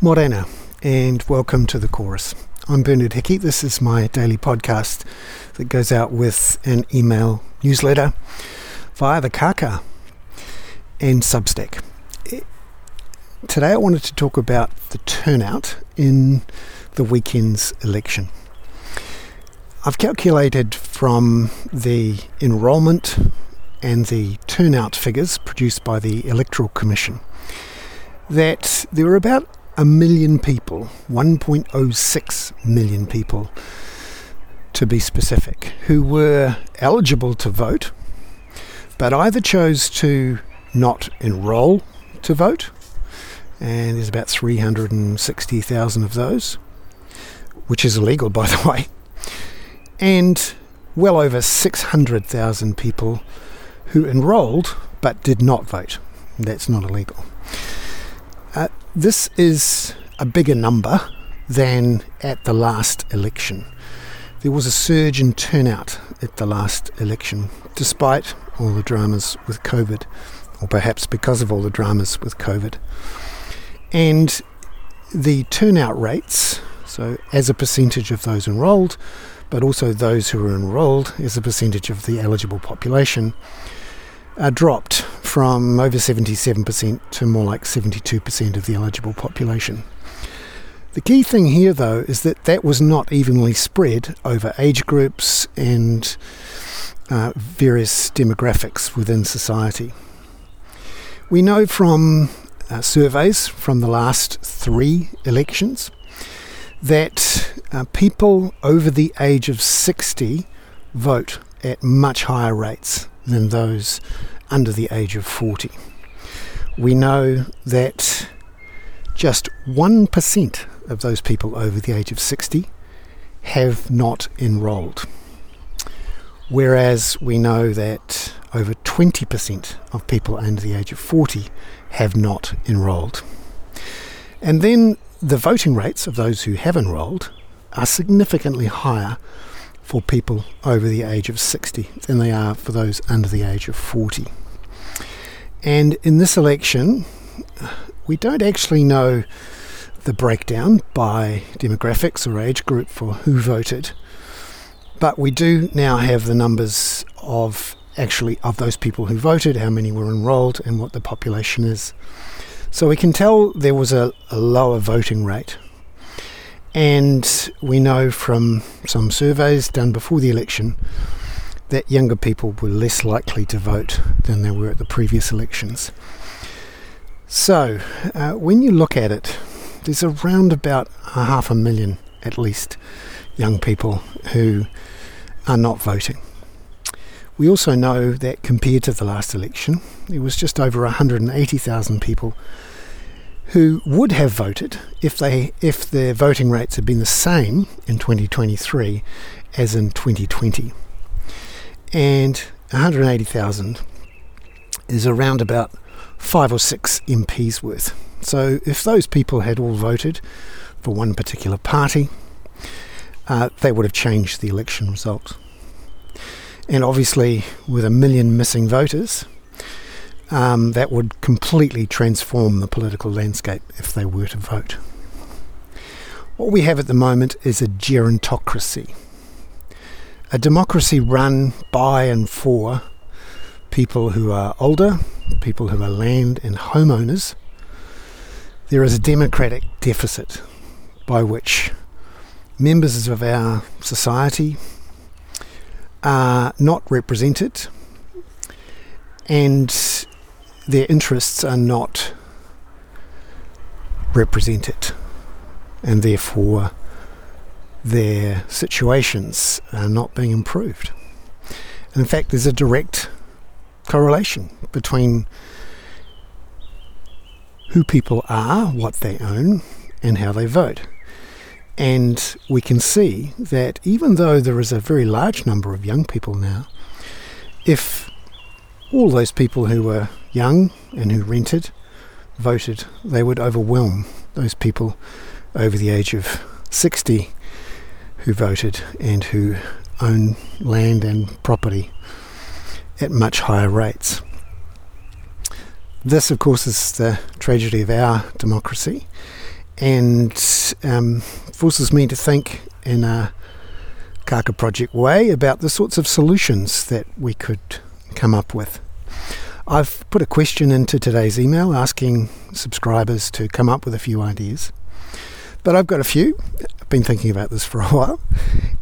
Morena, and welcome to the chorus. I'm Bernard Hickey. This is my daily podcast that goes out with an email newsletter via the Kaka and Substack. Eh, today I wanted to talk about the turnout in the weekend's election. I've calculated from the enrolment and the turnout figures produced by the Electoral Commission that there were about a million people, 1.06 million people to be specific, who were eligible to vote, but either chose to not enrol to vote, and there's about 360,000 of those, which is illegal, by the way, and well over 600,000 people who enrolled but did not vote. That's not illegal. This is a bigger number than at the last election. There was a surge in turnout at the last election, despite all the dramas with COVID, or perhaps because of all the dramas with COVID. And the turnout rates, so as a percentage of those enrolled, but also those who were enrolled as a percentage of the eligible population, uh, dropped from over 77% to more like 72% of the eligible population. The key thing here, though, is that that was not evenly spread over age groups and uh, various demographics within society. We know from uh, surveys from the last three elections that uh, people over the age of 60 vote at much higher rates than those under the age of 40. We know that just 1% of those people over the age of 60 have not enrolled. Whereas we know that over 20% of people under the age of 40 have not enrolled. And then the voting rates of those who have enrolled are significantly higher for people over the age of 60 than they are for those under the age of 40. And in this election, we don't actually know the breakdown by demographics or age group for who voted, but we do now have the numbers of actually of those people who voted, how many were enrolled, and what the population is. So we can tell there was a, a lower voting rate and we know from some surveys done before the election that younger people were less likely to vote than they were at the previous elections. So, uh, when you look at it, there's around about a half a million, at least, young people who are not voting. We also know that compared to the last election, there was just over 180,000 people who would have voted if they if their voting rates had been the same in 2023 as in 2020. And 180,000 is around about five or six MPs worth. So if those people had all voted for one particular party, uh, they would have changed the election result. And obviously, with a million missing voters, um, that would completely transform the political landscape if they were to vote. What we have at the moment is a gerontocracy, a democracy run by and for people who are older, people who are land and homeowners. There is a democratic deficit by which members of our society are not represented and their interests are not represented, and therefore their situations are not being improved. And in fact, there's a direct correlation between who people are, what they own, and how they vote. And we can see that even though there is a very large number of young people now, if all those people who were young and who rented voted, they would overwhelm those people over the age of 60 who voted and who own land and property at much higher rates. This, of course, is the tragedy of our democracy, and um, forces me to think in a Kaka Project way about the sorts of solutions that we could come up with. I've put a question into today's email asking subscribers to come up with a few ideas. But I've got a few. I've been thinking about this for a while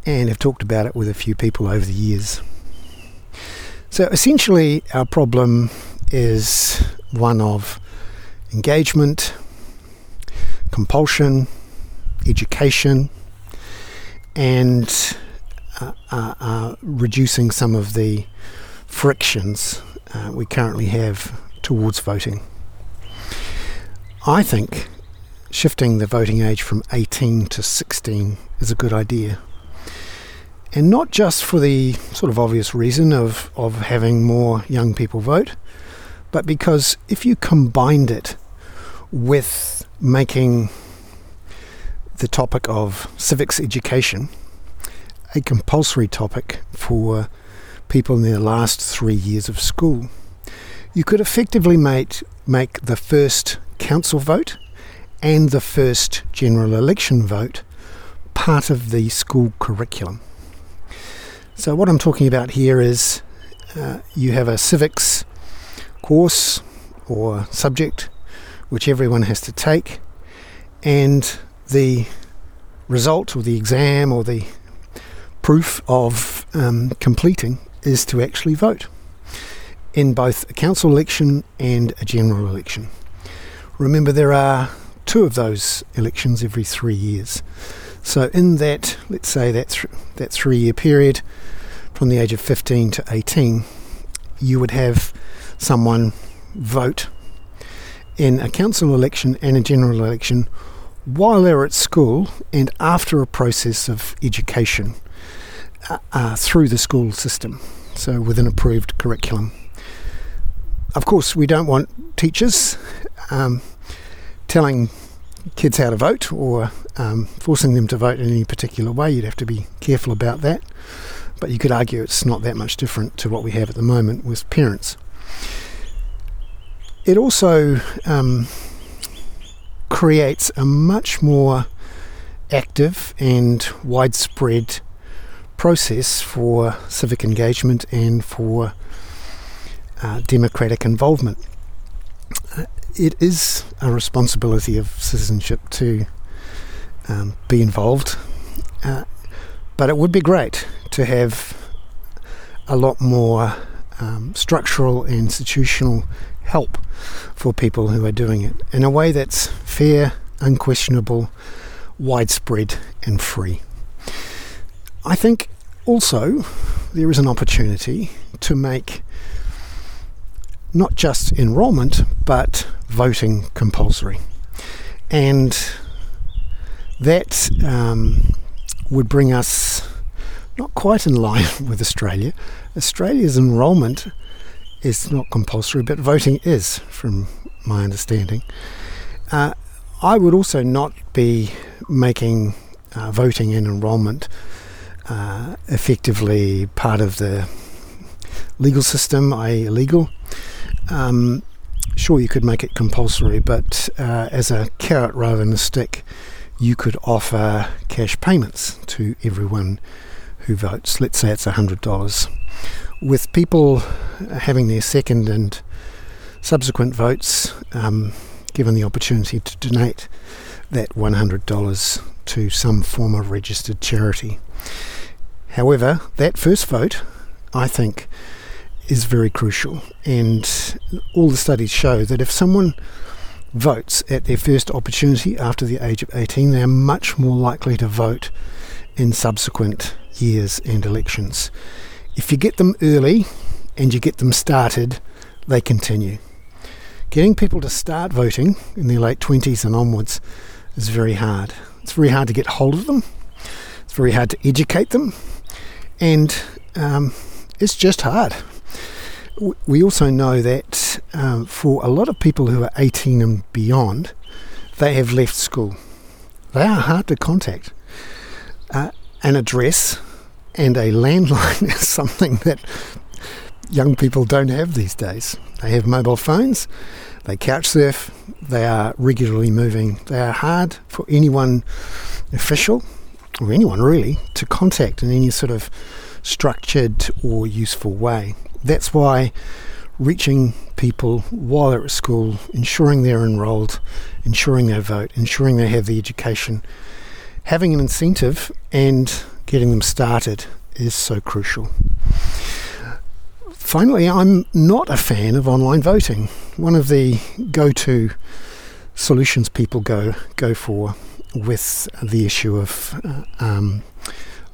and have talked about it with a few people over the years. So essentially, our problem is one of engagement, compulsion, education, and uh, uh, uh, reducing some of the frictions uh, we currently have towards voting. I think shifting the voting age from 18 to 16 is a good idea. And not just for the sort of obvious reason of, of having more young people vote, but because if you combined it with making the topic of civics education a compulsory topic for people in their last three years of school, you could effectively make, make the first council vote and the first general election vote part of the school curriculum. So, what I'm talking about here is uh, you have a civics course or subject which everyone has to take, and the result or the exam or the proof of um, completing is to actually vote in both a council election and a general election. Remember, there are two of those elections every three years. So, in that, let's say that, th- that three year period from the age of 15 to 18, you would have someone vote in a council election and a general election while they're at school and after a process of education uh, uh, through the school system, so with an approved curriculum. Of course, we don't want teachers um, telling kids how to vote or um, forcing them to vote in any particular way. You'd have to be careful about that. But you could argue it's not that much different to what we have at the moment with parents. It also um, creates a much more active and widespread process for civic engagement and for uh, democratic involvement. Uh, it is a responsibility of citizenship to um, be involved, uh, but it would be great to have a lot more um, structural and institutional help for people who are doing it in a way that's fair, unquestionable, widespread, and free. I think also there is an opportunity to make not just enrolment but voting compulsory. And that um, would bring us not quite in line with Australia. Australia's enrolment is not compulsory, but voting is, from my understanding. Uh, I would also not be making uh, voting and enrolment uh, effectively part of the legal system, i.e., illegal. Um, sure, you could make it compulsory, but uh, as a carrot rather than a stick, you could offer cash payments to everyone who votes. Let's say it's $100. With people having their second and subsequent votes um, given the opportunity to donate that $100 to some form of registered charity. However, that first vote, I think, is very crucial. And all the studies show that if someone votes at their first opportunity after the age of 18, they are much more likely to vote in subsequent years and elections. If you get them early and you get them started, they continue. Getting people to start voting in their late 20s and onwards is very hard. It's very hard to get hold of them, it's very hard to educate them, and um, it's just hard. We also know that um, for a lot of people who are 18 and beyond, they have left school. They are hard to contact. Uh, an address and a landline is something that young people don't have these days. They have mobile phones, they couch surf, they are regularly moving. They are hard for anyone official, or anyone really, to contact in any sort of structured or useful way. That's why reaching people while they're at school, ensuring they're enrolled, ensuring they vote, ensuring they have the education, having an incentive and getting them started is so crucial. Finally, I'm not a fan of online voting. One of the go to solutions people go, go for with the issue of uh, um,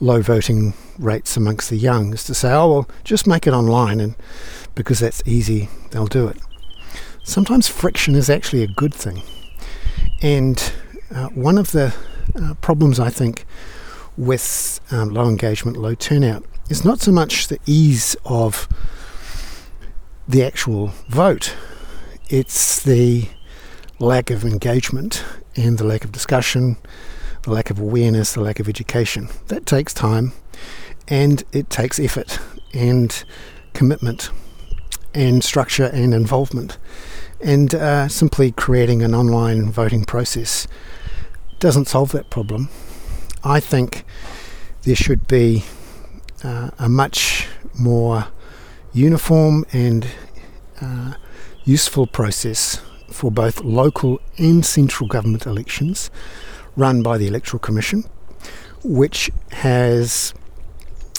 low voting rates amongst the young is to say, oh, well, just make it online, and because that's easy, they'll do it. Sometimes friction is actually a good thing. And uh, one of the uh, problems I think with um, low engagement, low turnout is not so much the ease of the actual vote, it's the lack of engagement and the lack of discussion, the lack of awareness, the lack of education. That takes time and it takes effort and commitment and structure and involvement. And uh, simply creating an online voting process doesn't solve that problem. I think there should be uh, a much more uniform and uh, useful process for both local and central government elections run by the Electoral Commission, which has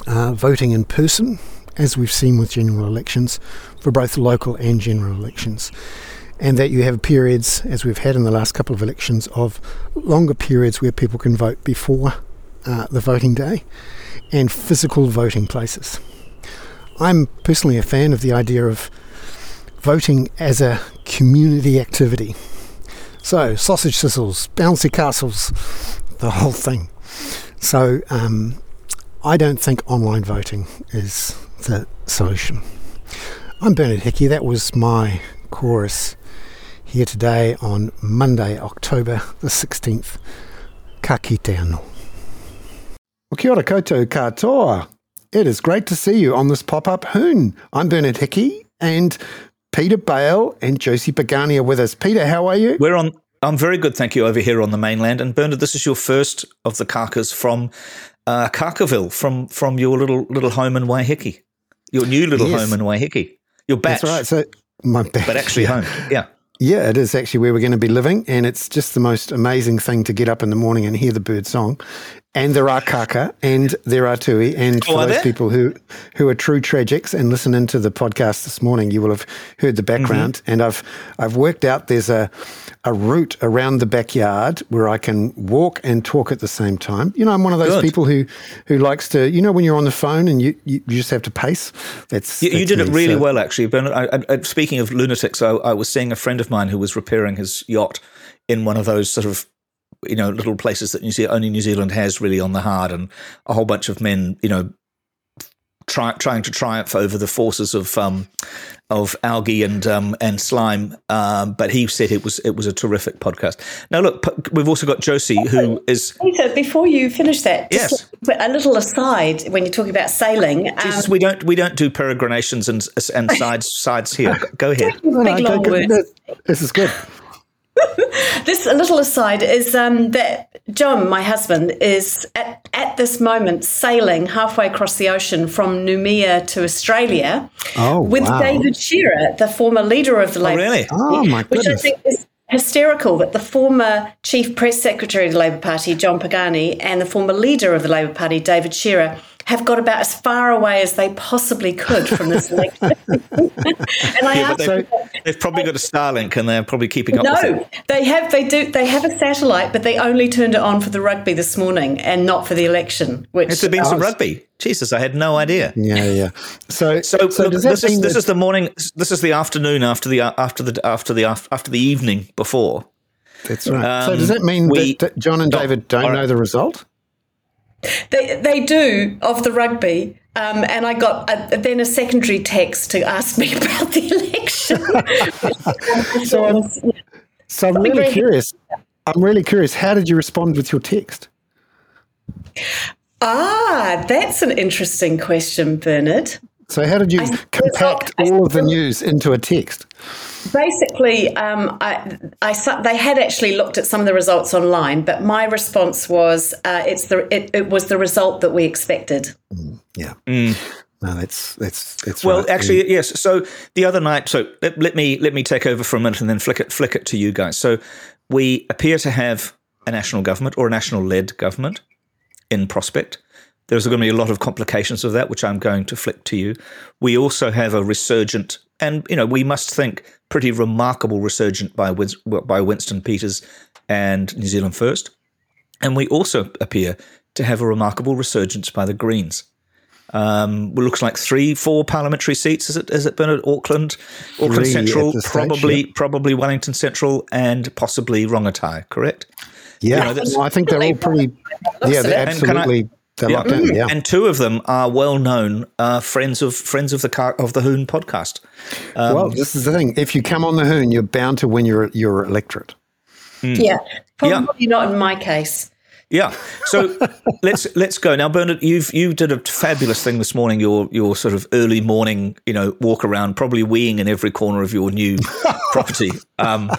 uh, voting in person, as we've seen with general elections, for both local and general elections. And that you have periods, as we've had in the last couple of elections, of longer periods where people can vote before uh, the voting day and physical voting places. I'm personally a fan of the idea of voting as a community activity. So, sausage sizzles, bouncy castles, the whole thing. So, um, I don't think online voting is the solution. I'm Bernard Hickey. That was my chorus here today on Monday, October the 16th. Ka anō. Well, kia ora koutou katoa. It is great to see you on this pop-up hoon. I'm Bernard Hickey and Peter Bale and Josie Pagani are with us. Peter, how are you? We're on. I'm very good, thank you, over here on the mainland. And Bernard, this is your first of the kakas from uh, Kakaville, from from your little little home in Waiheke, your new little yes. home in Waiheke. Your bach. That's right. So my bach, but actually yeah. home. Yeah. Yeah, it is actually where we're going to be living, and it's just the most amazing thing to get up in the morning and hear the bird song. And there are kaka, and there are tui, and for oh, those there? people who who are true tragics and listen into the podcast this morning, you will have heard the background. Mm-hmm. And I've I've worked out there's a a route around the backyard where I can walk and talk at the same time. You know, I'm one of those Good. people who who likes to. You know, when you're on the phone and you you, you just have to pace. That's, you, that's you did me, it really so. well, actually. But I, I, speaking of lunatics, I, I was seeing a friend of mine who was repairing his yacht in one of those sort of you know little places that New Zealand, only New Zealand has really on the hard, and a whole bunch of men, you know, try, trying to triumph over the forces of um, of algae and um, and slime. Um, but he said it was it was a terrific podcast. Now look, we've also got Josie, who is Peter. Before you finish that, yes, a little aside when you're talking about sailing. Um, Jesus, we don't we don't do peregrinations and and sides sides here. Go ahead. Big long words. This is good. This little aside is um, that John, my husband, is at, at this moment sailing halfway across the ocean from Noumea to Australia oh, with wow. David Shearer, the former leader of the oh, Labour really? Party, oh, my which. I think is hysterical that the former chief press secretary of the Labour Party, John Pagani, and the former leader of the Labour Party, David Shearer, have got about as far away as they possibly could from this election. and I yeah, they've, they've, probably got a Starlink and they're probably keeping up. No, they have. They do. They have a satellite, but they only turned it on for the rugby this morning and not for the election. Which has there been some rugby? Jesus, I had no idea. Yeah, yeah. So, so, so look, this is this is the morning. This is the afternoon after the after the after the after the evening before. That's right. Um, so does that mean we, that John and David don't right. know the result? They they do of the rugby, um, and I got a, then a secondary text to ask me about the election. so, I'm, so I'm really curious. I'm really curious. How did you respond with your text? Ah, that's an interesting question, Bernard. So, how did you compact all of the news into a text? Basically, um, I, I, they had actually looked at some of the results online, but my response was uh, it's the it, it, was the result that we expected. Mm, yeah. Mm. No, that's that's that's well. Right. Actually, yes. So the other night, so let, let, me let me take over for a minute and then flick it flick it to you guys. So we appear to have a national government or a national led government in prospect. There's going to be a lot of complications of that, which I'm going to flick to you. We also have a resurgent, and you know, we must think pretty remarkable resurgent by by Winston Peters and New Zealand First, and we also appear to have a remarkable resurgence by the Greens. Um, it looks like three, four parliamentary seats. Is it? Is it Bernard Auckland, Auckland three Central, probably, stage, yeah. probably Wellington Central, and possibly Rongotai. Correct? Yeah, you know, well, I think they're all pretty. Yeah, they're absolutely. They're yeah. In, yeah. And two of them are well known uh, friends of friends of the car, of the Hoon podcast. Um, well, this is the thing. If you come on the Hoon, you're bound to win your your electorate. Mm. Yeah, probably yeah. not in my case. Yeah. So let's let's go now, Bernard. You've you did a fabulous thing this morning. Your your sort of early morning, you know, walk around, probably weeing in every corner of your new property. Um,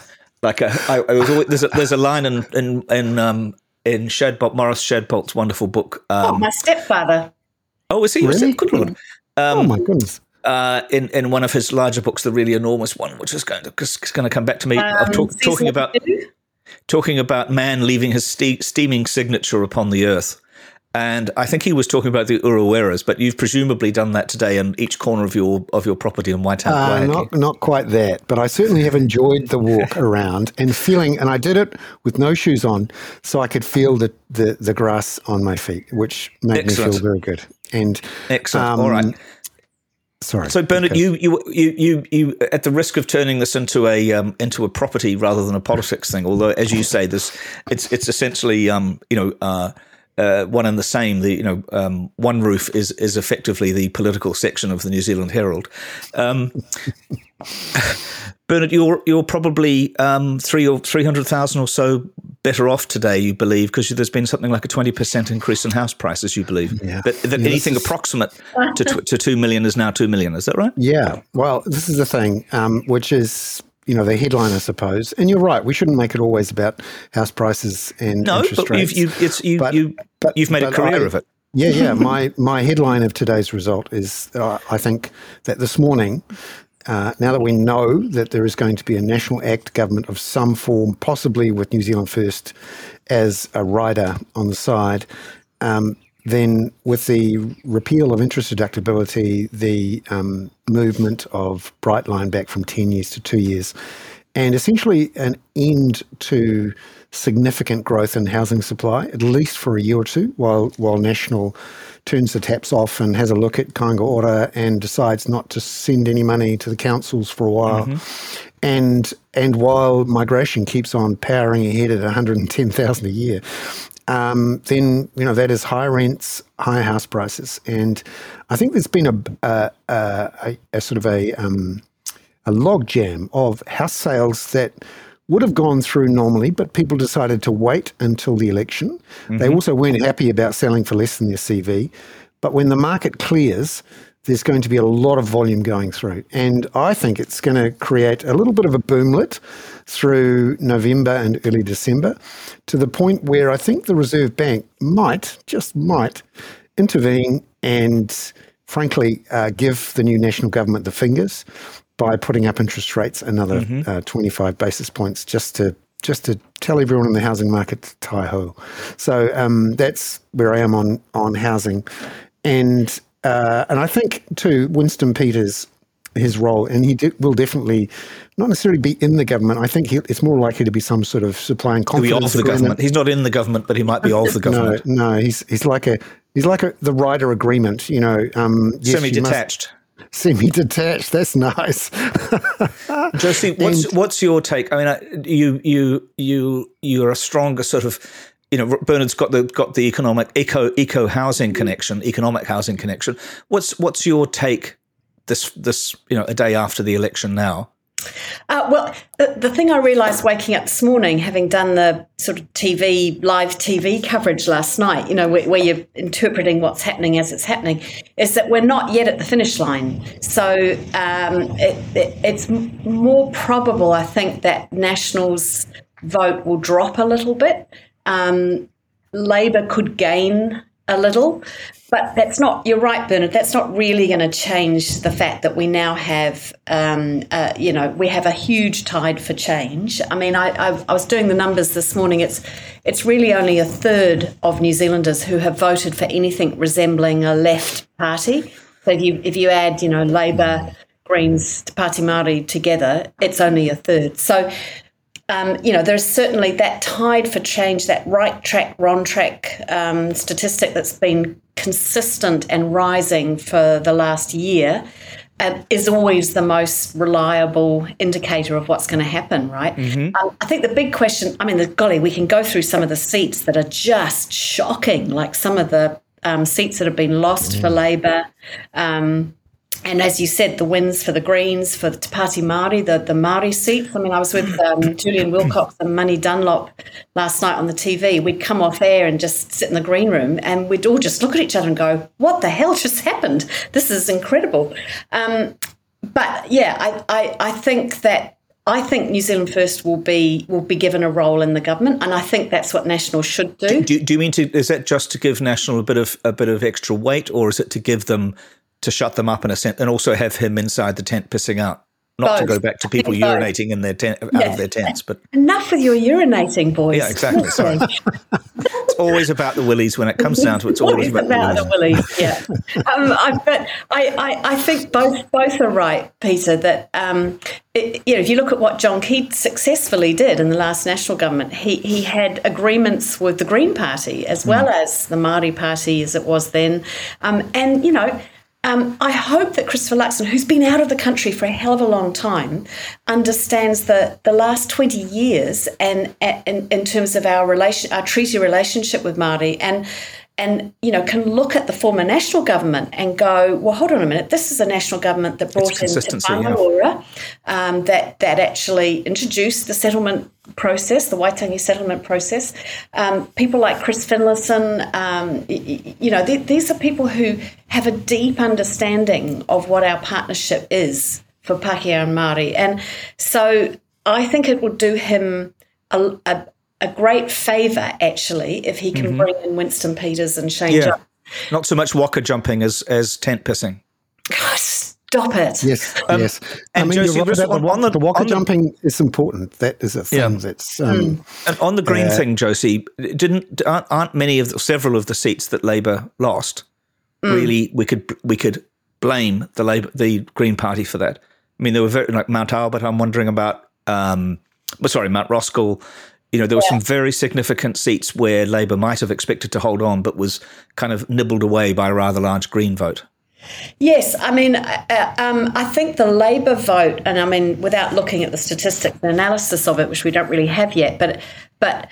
like a, I, I was always, there's a there's a line in in in um, in Shadbolt Maurice Shadbolt's wonderful book. Um, oh, my stepfather. Oh, is he? Really? Good lord. Um, oh my goodness. Uh, in in one of his larger books, the really enormous one, which is going to is going to come back to me. Um, talk, talking about talking about man leaving his ste- steaming signature upon the earth. And I think he was talking about the Ureweras, but you've presumably done that today in each corner of your of your property in Whiteout. Uh, not not quite that, but I certainly have enjoyed the walk around and feeling. And I did it with no shoes on, so I could feel the the, the grass on my feet, which made Excellent. me feel very good. And excellent. Um, All right. Sorry. So Bernard, okay. you, you you you you at the risk of turning this into a um, into a property rather than a politics thing, although as you say, this it's it's essentially um, you know. Uh, uh, one and the same. The you know um, OneRoof is is effectively the political section of the New Zealand Herald. Um, Bernard, you're you're probably um, three or three hundred thousand or so better off today, you believe, because there's been something like a twenty percent increase in house prices. You believe yeah. that, that yeah, anything approximate to, to two million is now two million. Is that right? Yeah. Well, this is the thing, um, which is you know the headline, I suppose. And you're right; we shouldn't make it always about house prices and no, interest but rates. You've, you, you, but, you, but, you've made a career I, of it. Yeah, yeah. my my headline of today's result is uh, I think that this morning, uh, now that we know that there is going to be a national act government of some form, possibly with New Zealand First as a rider on the side, um, then with the repeal of interest deductibility, the um, movement of Brightline back from 10 years to two years, and essentially an end to significant growth in housing supply, at least for a year or two, while while National turns the taps off and has a look at Kāinga Ora and decides not to send any money to the councils for a while. Mm-hmm. And and while migration keeps on powering ahead at 110,000 a year, um, then you know that is high rents, high house prices, and I think there's been a a, a, a sort of a um, a logjam of house sales that would have gone through normally, but people decided to wait until the election. Mm-hmm. They also weren't happy about selling for less than their CV, but when the market clears, there's going to be a lot of volume going through. And I think it's going to create a little bit of a boomlet through November and early December to the point where I think the Reserve Bank might, just might, intervene and frankly uh, give the new national government the fingers by putting up interest rates another mm-hmm. uh, 25 basis points just to just to tell everyone in the housing market to taihoa. So um, that's where I am on on housing, and uh, and I think too, Winston Peters, his role, and he will definitely not necessarily be in the government. I think he, it's more likely to be some sort of supplying confidence. He'll be of the government. He's not in the government, but he might be of the government. No, no, he's he's like a he's like a, the rider agreement. You know, um, yes, semi-detached. Semi-detached. That's nice. Josie, what's and, what's your take? I mean, you you you you're a stronger sort of you know, Bernard's got the got the economic eco eco housing connection, economic housing connection. What's what's your take this this you know a day after the election now? Uh, well, the, the thing I realised waking up this morning, having done the sort of TV, live TV coverage last night, you know, where, where, you're interpreting what's happening as it's happening, is that we're not yet at the finish line. So um, it, it, it's more probable, I think, that Nationals' vote will drop a little bit. Um, Labor could gain a little. But that's not, you're right, Bernard, that's not really going to change the fact that we now have, um, uh, you know, we have a huge tide for change. I mean, I, I, I, was doing the numbers this morning. It's, it's really only a third of New Zealanders who have voted for anything resembling a left party. So if you, if you add, you know, Labour, Greens, Te Pāti Māori together, it's only a third. So um, you know, there's certainly that tide for change, that right track, wrong track um, statistic that's been consistent and rising for the last year. Uh, is always the most reliable indicator of what's going to happen, right? Mm-hmm. Um, I think the big question, I mean, the, golly, we can go through some of the seats that are just shocking, like some of the um, seats that have been lost mm. for Labor. And as you said, the wins for the Greens, for the Te Pāti Māori, the, the Māori seats. I mean, I was with um, Julian Wilcox and Mani Dunlop last night on the TV. We'd come off air and just sit in the green room and we'd all just look at each other and go, what the hell just happened? This is incredible. Um, but yeah, I, I, I think that I think New Zealand First will be will be given a role in the government, and I think that's what National should do. Do, do you mean to? Is that just to give National a bit of a bit of extra weight, or is it to give them to shut them up in a sense, and also have him inside the tent pissing out. Not both. to go back to people urinating in their tent out yeah. of their tents, but enough with your urinating, boys. Yeah, exactly. Sorry, it's always about the willies when it comes down to it. It's always, always about, the willies. Yeah, um, I, but I, I, I, think both both are right, Peter. That um, it, you know, if you look at what John Key successfully did in the last national government, he he had agreements with the Green Party as well mm. as the Maori Party as it was then, um, and you know um, I hope that Christopher Luxon, who's been out of the country for a hell of a long time, understands the, the last 20 years and, and in terms of our relation, our treaty relationship with Māori. And and you know can look at the former national government and go, well, hold on a minute, this is a national government that brought in Te yeah. um, that that actually introduced the settlement process, the Waitangi settlement process. Um, people like Chris Finlayson, um, you know, th- these are people who have a deep understanding of what our partnership is for Pākehā and Māori, and so I think it would do him a, a, a great favour, actually, if he can mm-hmm. bring in Winston Peters and Shane yeah. Not so much waka jumping as, as tent pissing. God, stop it. Yes, um, yes. I mean, Josie, right, on, on, the, the waka jumping the, is important. That is a thing yeah. that's. Um, mm. And on the green uh, thing, Josie, didn't aren't, aren't many of the, several of the seats that Labor lost mm. really we could we could blame the Labor the Green Party for that. I mean, there were very like Mount Albert. I'm wondering about. Um, but sorry, Mount Roskill, you know, there were yeah. some very significant seats where Labor might have expected to hold on, but was kind of nibbled away by a rather large Green vote. Yes, I mean, uh, uh um, I think the Labor vote, and I mean, without looking at the statistics and analysis of it, which we don't really have yet, but but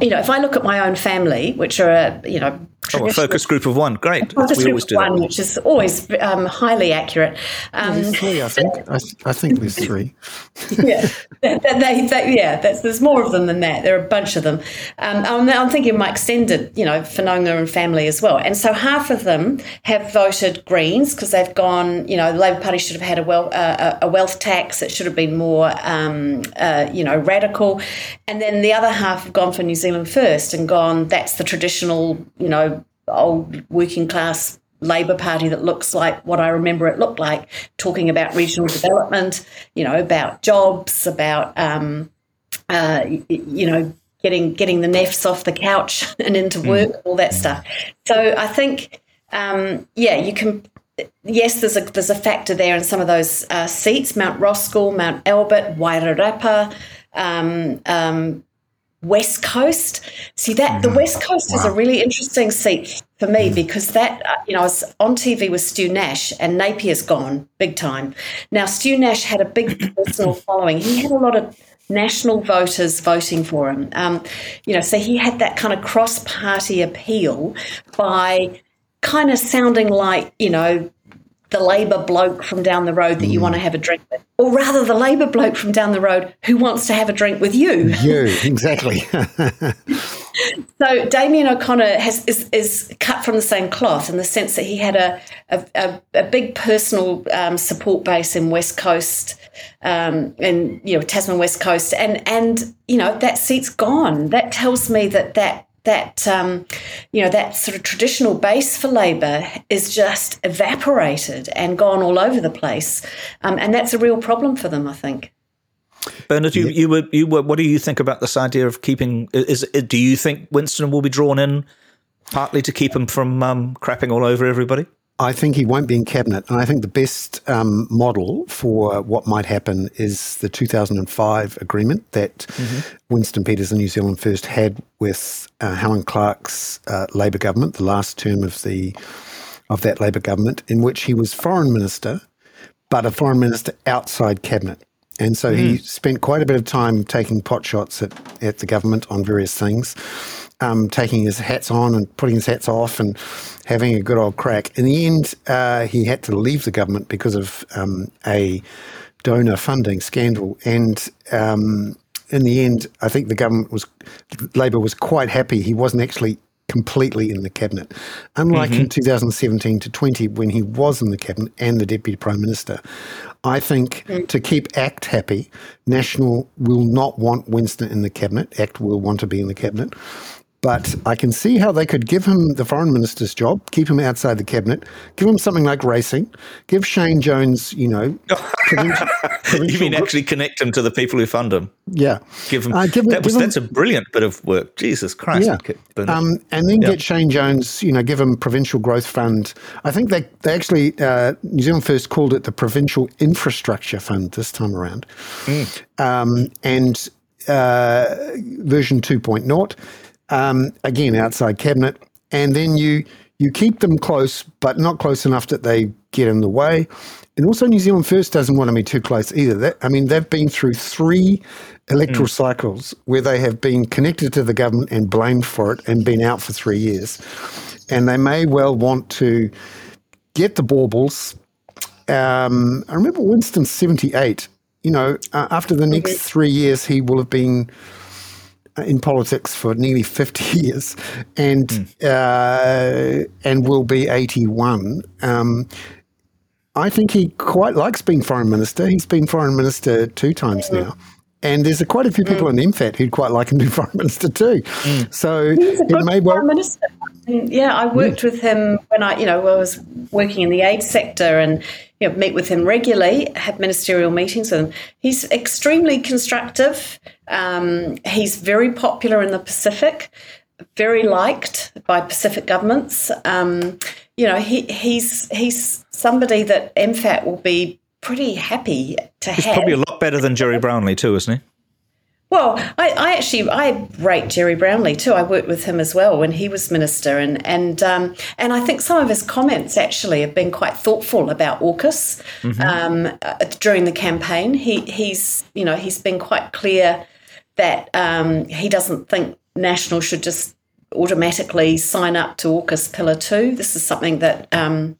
you know, if I look at my own family, which are a you know Oh, a focus group of one. Great. Focus we always do one, that. which is always um, highly accurate. Um, three, I think. I, I think there's three. yeah, they, they, they, yeah. there's more of them than that. There are a bunch of them. Um, I'm, I'm, thinking my extended, you know, whanaunga and family as well. And so half of them have voted Greens because they've gone. You know, the Labor Party should have had a, wealth, uh, a wealth tax. It should have been more, um, uh, you know, radical. And then the other half have gone for New Zealand First and gone. That's the traditional, you know old working class Labor Party that looks like what I remember it looked like, talking about regional development, you know, about jobs, about um, uh, you know getting getting the nefts off the couch and into mm. work, mm. all that stuff. So I think, um, yeah, you can. Yes, there's a there's a factor there in some of those uh, seats: Mount Roskill, Mount Albert, Wairarapa. Um, um, West Coast. See that mm-hmm. the West Coast wow. is a really interesting seat for me mm-hmm. because that uh, you know I was on TV with Stu Nash and Napier's gone big time. Now Stu Nash had a big personal following. He had a lot of national voters voting for him. Um, you know, so he had that kind of cross-party appeal by kind of sounding like you know the Labor bloke from down the road that you want to have a drink with, or rather the Labor bloke from down the road who wants to have a drink with you. You, exactly. so Damien O'Connor has, is, is cut from the same cloth in the sense that he had a, a, a big personal um, support base in West Coast um, and you know Tasman West Coast, and and you know that seat's gone. That tells me that that that um, you know that sort of traditional base for Labor is just evaporated and gone all over the place, um, and that's a real problem for them, I think. Bernard, you, you were you were. What do you think about this idea of keeping? Is do you think Winston will be drawn in partly to keep him from um, crapping all over everybody? I think he won't be in cabinet. And I think the best um, model for what might happen is the 2005 agreement that mm-hmm. Winston Peters and New Zealand First had with uh, Helen Clark's uh, Labor government, the last term of the of that Labor government, in which he was foreign minister, but a foreign minister outside cabinet. And so mm. he spent quite a bit of time taking pot shots at, at the government on various things um, taking his hats on and putting his hats off and having a good old crack. In the end, uh, he had to leave the government because of um, a donor funding scandal. And um, in the end, I think the government was, Labor was quite happy he wasn't actually completely in the cabinet. Unlike mm-hmm. in 2017 to 20, when he was in the cabinet and the deputy prime minister, I think mm. to keep ACT happy, National will not want Winston in the cabinet. ACT will want to be in the cabinet. But I can see how they could give him the foreign minister's job, keep him outside the cabinet, give him something like racing, give Shane Jones, you know, provincial, provincial you mean actually connect him to the people who fund him? Yeah, give him. Uh, give him that was, that's a brilliant bit of work. Jesus Christ! Yeah, um, and then yeah. get Shane Jones, you know, give him provincial growth fund. I think they they actually uh, New Zealand First called it the provincial infrastructure fund this time around, mm. um, and uh, version 2.0 um, again outside cabinet, and then you you keep them close, but not close enough that they get in the way. And also, New Zealand First doesn't want to be too close either. That, I mean, they've been through three electoral mm. cycles where they have been connected to the government and blamed for it and been out for three years. And they may well want to get the baubles. Um, I remember Winston 78. You know, uh, after the next three years, he will have been in politics for nearly 50 years and mm. uh, and will be 81. Um, I think he quite likes being foreign minister. He's been foreign minister two times mm. now. And there's a, quite a few people mm. in MFAT who'd quite like him to be foreign minister too. Mm. So it may well. Minister. Yeah, I worked with him when I, you know, I was working in the aid sector and you know, meet with him regularly, have ministerial meetings with him. He's extremely constructive. Um, he's very popular in the Pacific, very liked by Pacific governments. Um, you know, he, he's he's somebody that MFAT will be pretty happy to he's have. probably a lot better than Gerry Brownlee too, isn't he? Well, I, I, actually I rate Gerry Brownlee too. I worked with him as well when he was minister, and and um, and I think some of his comments actually have been quite thoughtful about AUKUS mm-hmm. um, uh, during the campaign. He he's you know he's been quite clear that um, he doesn't think National should just automatically sign up to AUKUS Pillar Two. This is something that um,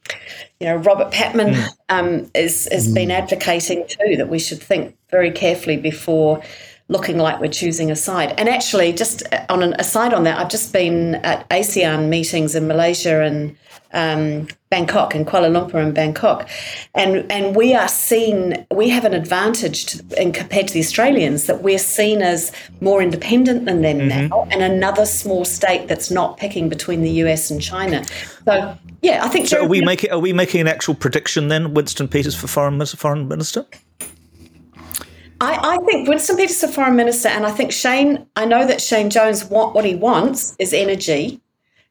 you know Robert Patman mm. um, is has mm. been advocating too. That we should think very carefully before looking like we're choosing a side. And actually, just on an aside on that, I've just been at ASEAN meetings in Malaysia and um, Bangkok and Kuala Lumpur and Bangkok, and and we are seen. We have an advantage to, in compared to the Australians that we're seen as more independent than them mm-hmm. now, and another small state that's not picking between the US and China. So yeah, I think. So are we making are we making an actual prediction then, Winston Peters for foreign foreign minister? I, I, think Winston Peters is foreign minister, and I think Shane. I know that Shane Jones want what he wants is energy.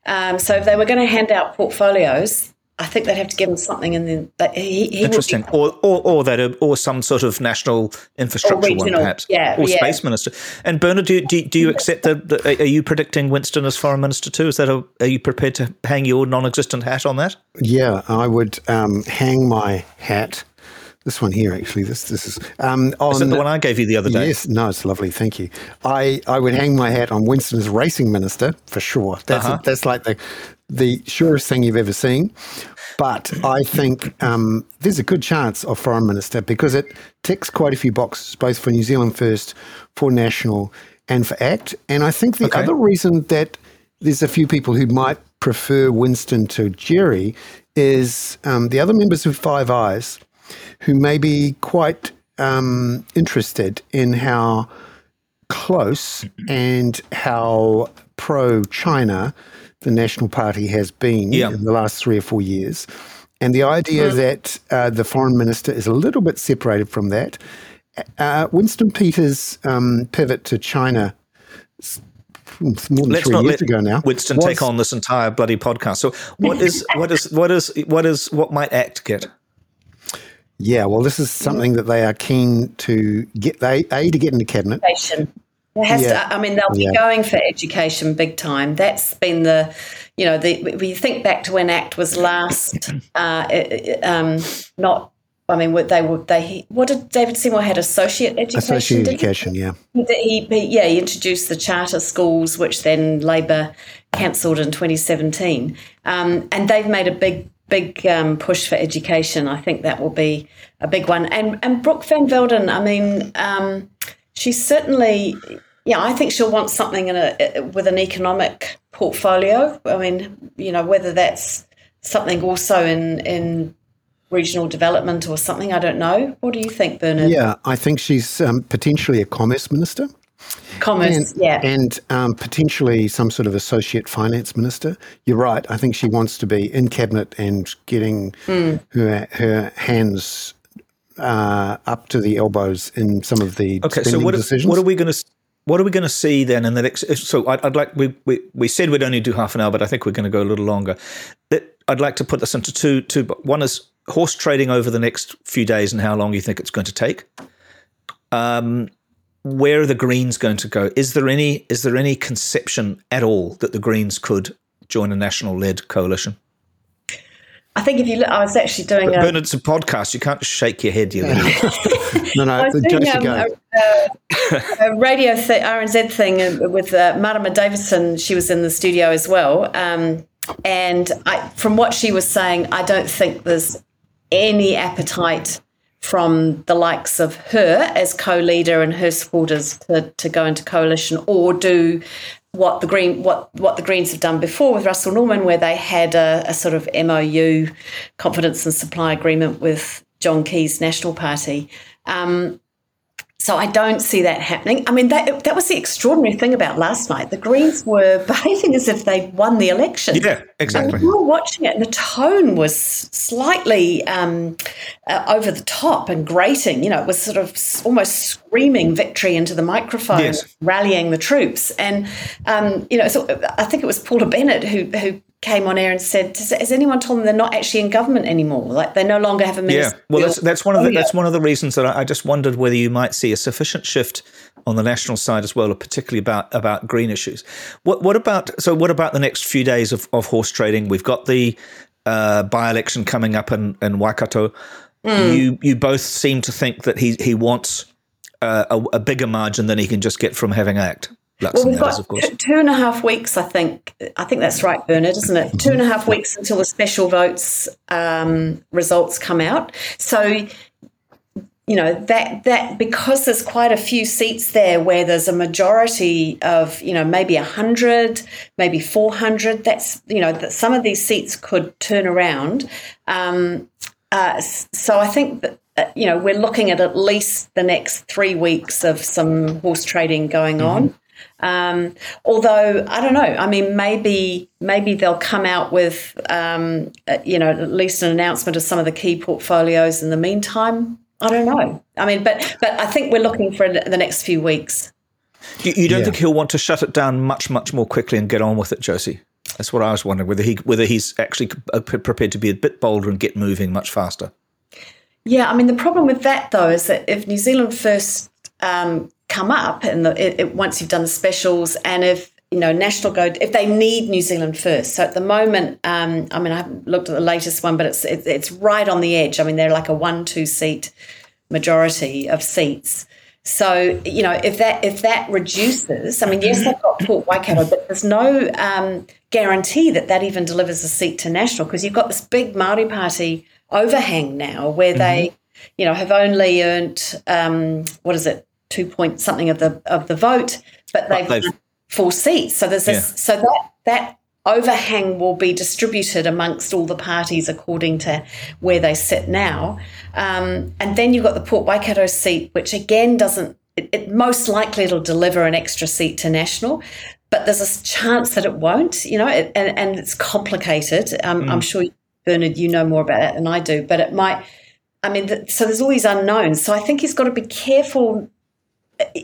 Um, so if they were going to hand out portfolios, I think they'd have to give him something, and then but he, he interesting, or, or or that or some sort of national infrastructure regional, one, perhaps, yeah, or yeah. space minister. And Bernard, do do, do you accept that? Are you predicting Winston as foreign minister too? Is that a, are you prepared to hang your non-existent hat on that? Yeah, I would um, hang my hat this one here, actually. This this is um, on Is it the one I gave you the other day? Yes, no, it's lovely. Thank you. I, I would hang my hat on Winston as racing minister for sure. That's Uh-huh. that's like the the surest thing you've ever seen. But I think um, there's a good chance of foreign minister because it ticks quite a few boxes, both for New Zealand First, for National, and for ACT. And I think the Okay. other reason that there's a few people who might prefer Winston to Gerry is um, the other members of Five Eyes who may be quite um, interested in how close and how pro China the National Party has been Yeah. in the last three or four years. And the idea that uh, the foreign minister is a little bit separated from that. Uh, Winston Peters' um, pivot to China more than Let's three not years let ago now. Winston was- take on this entire bloody podcast. So, what is what is what is what is what might ACT get? Yeah, well, this is something that they are keen to get. They a to get into cabinet. education. Has Yeah. to, I mean, they'll be Yeah. going for education big time. That's been the, you know, the, you think back to when ACT was last, uh, um, not, I mean, they would, they, what did David Seymour had associate education? Associate did he? education, yeah. He, he, yeah, he introduced the charter schools, which then Labor cancelled in 2017. Um, and they've made a big, big um, push for education. I think that will be a big one. And and Brooke Van Velden, I mean, um, she's certainly, yeah, I think she'll want something in a with an economic portfolio. I mean, you know, whether that's something also in in regional development or something, I don't know. What do you think, Bernard? Yeah, I think she's um, potentially a commerce minister. Commerce, and, yeah. and um, potentially some sort of associate finance minister. You're right. I think she wants to be in cabinet and getting Hmm. her her hands uh, up to the elbows in some of the Okay, spending so what, decisions. what are we going to what are we going to see then in the next? So I'd, I'd like we, we we said we'd only do half an hour, but I think we're going to go a little longer. That I'd like to put this into two two. One is horse trading over the next few days and how long you think it's going to take. Um, where are the Greens going to go? Is there any is there any conception at all that the Greens could join a national led coalition? I think if you look, I was actually doing a, Bernard, it's a podcast. You can't shake your head. You little- no, no, I was doing um, go. a, a, a radio th- RNZ thing uh, with uh, Marama Davidson. She was in the studio as well. Um, and I, from what she was saying, I don't think there's any appetite from the likes of her as co-leader and her supporters to, to go into coalition or do what the green what what the Greens have done before with Russell Norman, where they had a, a sort of MOU, confidence and supply agreement with John Key's National Party. Um, so I don't see that happening. I mean, that that was the extraordinary thing about last night. The Greens were behaving as if they'd won the election. yeah, exactly. And we were watching it, and the tone was slightly um, uh, over the top and grating. You know, it was sort of almost screaming victory into the microphone, Yes. rallying the troops. And um, you know, so I think it was Paula Bennett who who came on air and said, "Has, anyone told them they're not actually in government anymore? Like they no longer have a minister." Yeah, well, that's that's one of the that's one of the reasons that I, I just wondered whether you might see a sufficient shift on the national side as well, or particularly about about green issues. What what about so? What about the next few days of, of horse trading? We've got the uh, by election coming up in, in Waikato. You you both seem to think that he he wants uh, a, a bigger margin than he can just get from having ACT. Well, we've got t- two and a half weeks, I think. I think that's right, Bernard, isn't it? Two and a half weeks until the special votes um, results come out. So, you know that that because there's quite a few seats there where there's a majority of you know maybe hundred, maybe four hundred. That's you know that some of these seats could turn around. Um, uh, so I think that uh, you know we're looking at at least the next three weeks of some horse trading going on. Um, although I don't know, I mean, maybe maybe they'll come out with um, uh, you know at least an announcement of some of the key portfolios in the meantime. I don't know. I mean, but but I think we're looking for the next few weeks. You, you don't Yeah. think he'll want to shut it down much, much more quickly and get on with it, Josie? That's what I was wondering whether he whether he's actually uh, prepared to be a bit bolder and get moving much faster. Yeah, I mean, the problem with that though is that if New Zealand first um, come up and the, it, it, once you've done the specials, and if you know, National go if they need New Zealand first. So at the moment, um, I mean, I haven't looked at the latest one, but it's it, it's right on the edge. I mean, they're like a one-two seat majority of seats. So you know, if that if that reduces, I mean, yes, they've got Port Waikato, but there's no um, guarantee that that even delivers a seat to national because you've got this big Maori Party overhang now, where mm-hmm. they, you know, have only earned um, what is it, two point something of the of the vote, but they've, but they've four seats. So there's this, yeah. so that that overhang will be distributed amongst all the parties according to where they sit now. Um, and then you've got the Port Waikato seat, which again doesn't, it, it, most likely it'll deliver an extra seat to National, but there's a chance that it won't, you know, it, and, and it's complicated. Um, mm. I'm sure, Bernard, you know more about that than I do, but it might, I mean, the, so there's all these unknowns. So I think he's got to be careful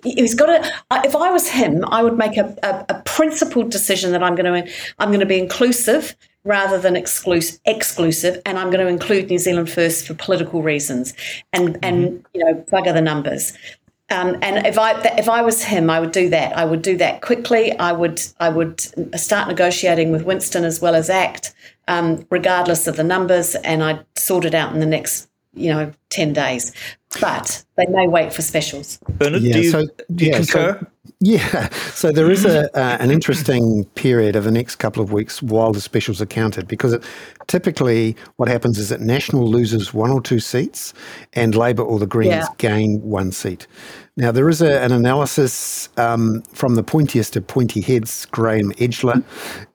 he's got to if i was him i would make a, a, a, principled decision that i'm going to i'm going to be inclusive rather than exclusive exclusive and i'm going to include new zealand first for political reasons and mm-hmm. and you know bugger the numbers um, and if I if I was him, I would do that. I would do that quickly. I would I would start negotiating with Winston as well as ACT, um, regardless of the numbers, and I'd sort it out in the next you know ten days but they may wait for specials. Bernard, yeah, do you, so, do you yeah, concur? So, yeah, so there is a uh, an interesting period of the next couple of weeks while the specials are counted because it, typically what happens is that National loses one or two seats and Labor or the Greens yeah. gain one seat. Now, there is a, an analysis um, from the pointiest of pointy heads, Graeme Edgeler,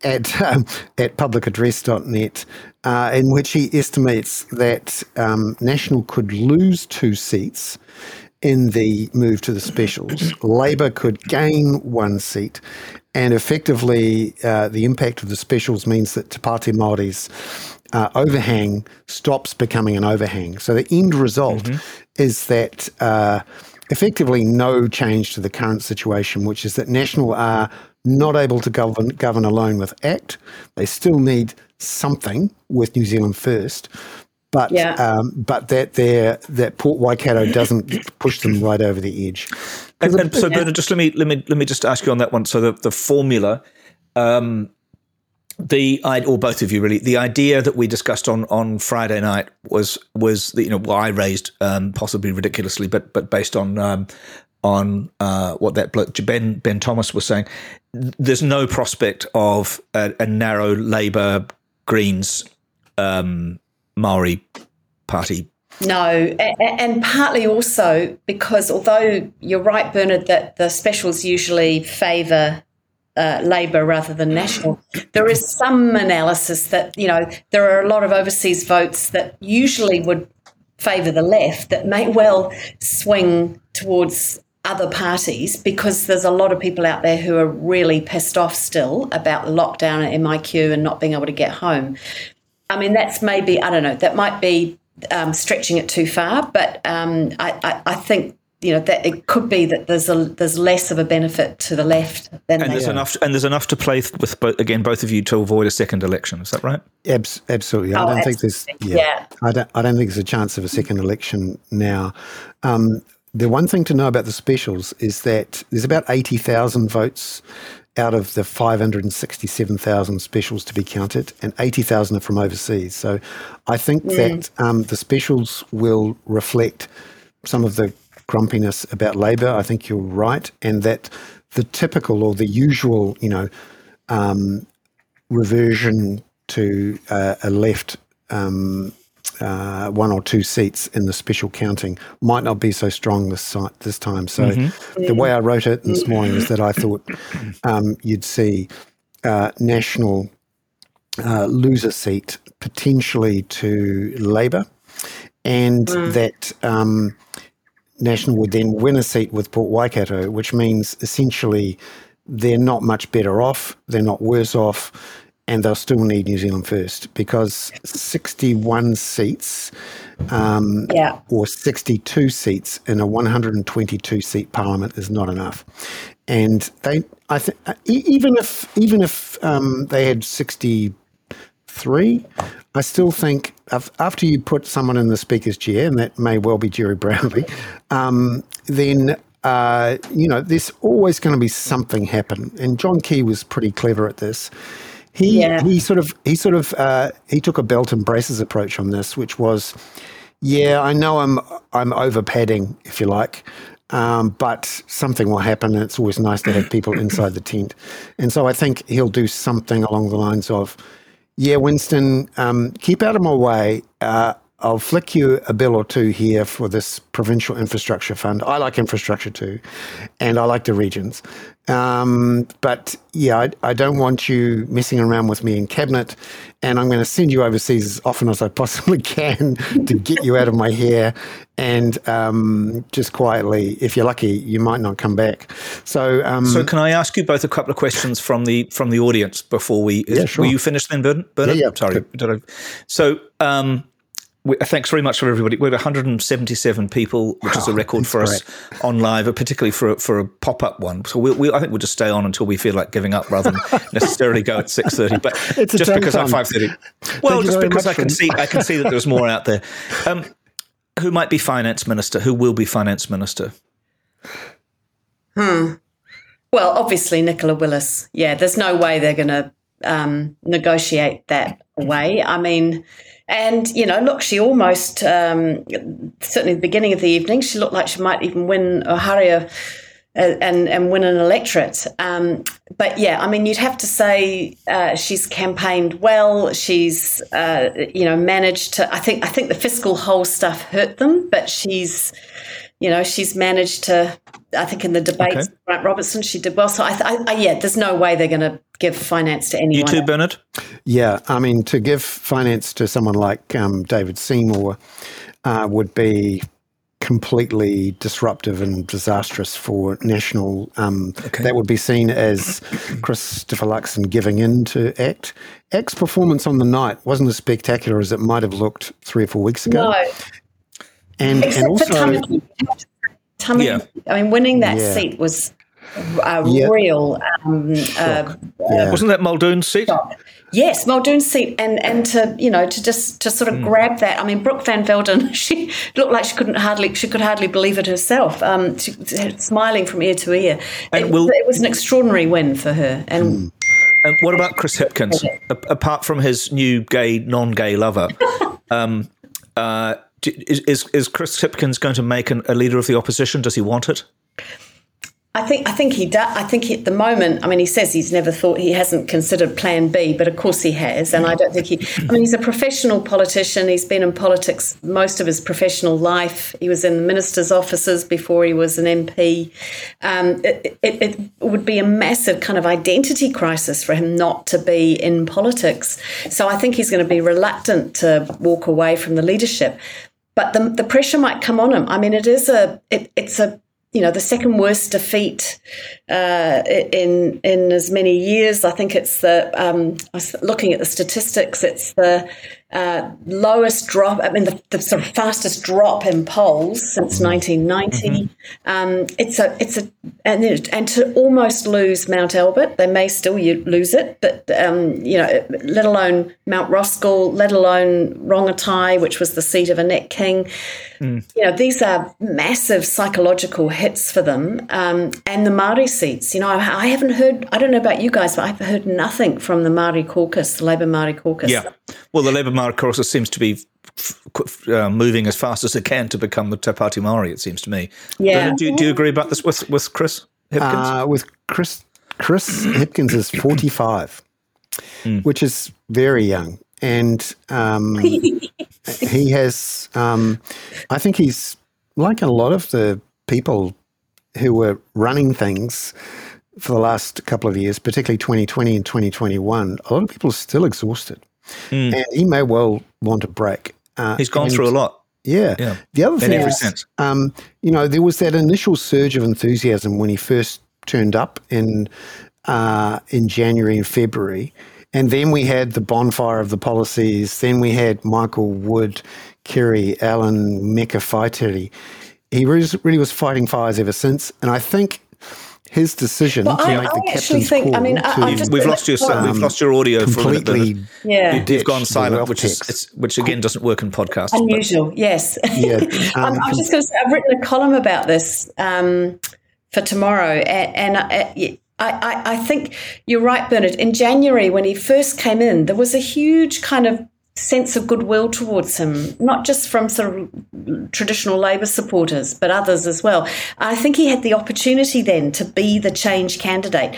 at, um, at publicaddress.net, uh, in which he estimates that um, National could lose two seats in the move to the specials. Labor could gain one seat, and effectively, uh, the impact of the specials means that Te Pāti Māori's uh, overhang stops becoming an overhang. So the end result mm-hmm. is that uh, effectively no change to the current situation, which is that National are not able to govern, govern alone with ACT. They still need something with New Zealand First, but yeah. um, but that their that Port Waikato doesn't push them right over the edge. And, and so, Bernard, just let me let me let me just ask you on that one. So the the formula. Um, the or both of you really. The idea that we discussed on on Friday night was was the, you know what I raised um, possibly ridiculously but but based on um, on uh, what that Ben Ben Thomas was saying there's no prospect of a, a narrow Labour Greens um, Maori party. No, and partly also because although you're right, Bernard, that the specials usually favour uh, Labor rather than National. There is some analysis that, you know, there are a lot of overseas votes that usually would favour the left that may well swing towards other parties because there's a lot of people out there who are really pissed off still about lockdown at MIQ and not being able to get home. I mean, that's maybe, I don't know, that might be um, stretching it too far, but um, I, I, I, think you know that it could be that there's a there's less of a benefit to the left than and there's enough and there's enough to play with both, again both of you to avoid a second election is that right? Abs- absolutely. I oh, don't think there's yeah, yeah, I don't I don't think there's a chance of a second election now. Um, the one thing to know about the specials is that there's about 80,000 votes out of the 567,000 specials to be counted, and 80,000 are from overseas. So I think mm. that um, the specials will reflect some of the grumpiness about Labor. I think you're right, and that the typical or the usual, you know, um, reversion to uh, a left um, uh, one or two seats in the special counting might not be so strong this this time. So mm-hmm. the way I wrote it this morning is that I thought um, you'd see uh, national uh, lose a seat potentially to Labor, and mm. that um, National would then win a seat with Port Waikato, which means essentially they're not much better off, they're not worse off, and they'll still need New Zealand first because 61 seats um, yeah. or 62 seats in a 122 seat parliament is not enough. And they, I think, even if even if um, they had 63, I still think after you put someone in the speaker's chair, and that may well be Gerry Brownlee, um, then uh, you know, there's always going to be something happen. And John Key was pretty clever at this. He Yeah. he sort of he sort of uh, he took a belt and braces approach on this, which was, yeah, I know I'm I'm over padding, if you like. Um, but something will happen, and it's always nice to have people inside the tent. And so I think he'll do something along the lines of, yeah, Winston, um, keep out of my way. Uh, I'll flick you a bill or two here for this provincial infrastructure fund. I like infrastructure too, and I like the regions. Um, but yeah, I, I don't want you messing around with me in cabinet, and I'm going to send you overseas as often as I possibly can to get you out of my hair. And um, just quietly, if you're lucky, you might not come back. So, um, So, can I ask you both a couple of questions from the from the audience before we? Yeah, sure. Were you finished then, Bernard? Bernard? Yeah, yeah. Sorry. So, um, we, thanks very much for everybody. We had 177 people, which is a record for us on live, uh, particularly for a, for a pop up one. So, we, we, I think we'll just stay on until we feel like giving up, rather than necessarily go at 6:30. But It's just tongue because at time. 5:30. Well, you just because I can see I can see that there's more out there. Um, who might be finance minister? Who will be finance minister? Hmm. Well, obviously Nicola Willis. Yeah, there's no way they're going to um, negotiate that away. I mean, and you know, look, she almost um, certainly at the beginning of the evening, she looked like she might even win Ōhāriu. Uh, and and win an electorate, um, but yeah, I mean, you'd have to say uh, she's campaigned well. She's uh, you know managed to. I think I think the fiscal hole stuff hurt them, but she's you know, she's managed to. I think in the debates, Okay. Robertson, she did well. So I, I, I yeah, there's no way they're going to give finance to anyone. You too, Bernard. Yeah, I mean, to give finance to someone like um, David Seymour uh, would be completely disruptive and disastrous for national. Um, That would be seen as Christopher Luxon giving in to ACT. ACT's performance on the night wasn't as spectacular as it might have looked three or four weeks ago. No, and, except and for also, Tamaki. Tamaki. Yeah. I mean, winning that Yeah. seat was a Yeah. real. Um, uh, yeah. Wasn't that Muldoon's seat? yes, Muldoon's seat, and and to you know to just to sort of Hmm. grab that. I mean, Brooke Van Velden, she looked like she couldn't hardly she could hardly believe it herself. Um, she, smiling from ear to ear. And It, will- it was an extraordinary win for her, and. Hmm. And what about Chris Hipkins? A- apart from his new gay, non-gay lover, um, uh, is, is is Chris Hipkins going to make an, a leader of the opposition? Does he want it? I think I think he does. I think he, at the moment, I mean, he says he's never thought he hasn't considered Plan B, but of course he has. And I don't think he. I mean, he's a professional politician. He's been in politics most of his professional life. He was in the minister's offices before he was an MP. Um, it, it, it would be a massive kind of identity crisis for him not to be in politics. So I think he's going to be reluctant to walk away from the leadership. But the, the pressure might come on him. I mean, it is a it, it's a you know the second worst defeat uh, in in as many years. I think it's the um, I was looking at the statistics. It's the uh, lowest drop. I mean, the, the sort of fastest drop in polls since 1990. Um, it's a it's a and and to almost lose Mount Albert, they may still lose it, but um, you know, let alone Mount Roskill, let alone Rongotai, which was the seat of Annette King you know, these are massive psychological hits for them. Um, and the Māori seats, you know, I, I haven't heard, I don't know about you guys, but I've heard nothing from the Māori caucus, the Labour Māori caucus. Yeah. Well, the Labour Māori caucus seems to be f- f- uh, moving as fast as it can to become the Te Pāti Māori. It seems to me. Yeah. Bernard, do, do you agree about this with with Chris Hipkins? Uh, with Chris Chris Hipkins is 45, which is very young. And um, he has, um, I think he's like a lot of the people who were running things for the last couple of years, particularly 2020 and 2021. A lot of people are still exhausted. And he may well want a break. Uh, He's gone and- through a lot yeah. Yeah. The other in thing every is, sense. um, you know, there was that initial surge of enthusiasm when he first turned up in uh, in January and February, and then we had the bonfire of the policies. Then we had Michael Wood, Kiri Allan, Meka Whaitiri. He really was fighting fires ever since, and I think his decision Well, to I- make I the captain's think- call I mean, I- to just- we've lost your Um, we've lost your audio for a minute. completely Yeah. You- You've gone silent, which is it's, which again doesn't work in podcasts. but- Unusual, yes. Yeah, I'm, um, I'm just going to say, I've written a column about this um, for tomorrow, and, and I, I, I think you're right, Bernard. In January, when he first came in, there was a huge kind of sense of goodwill towards him, not just from sort of traditional Labor supporters, but others as well. I think he had the opportunity then to be the change candidate,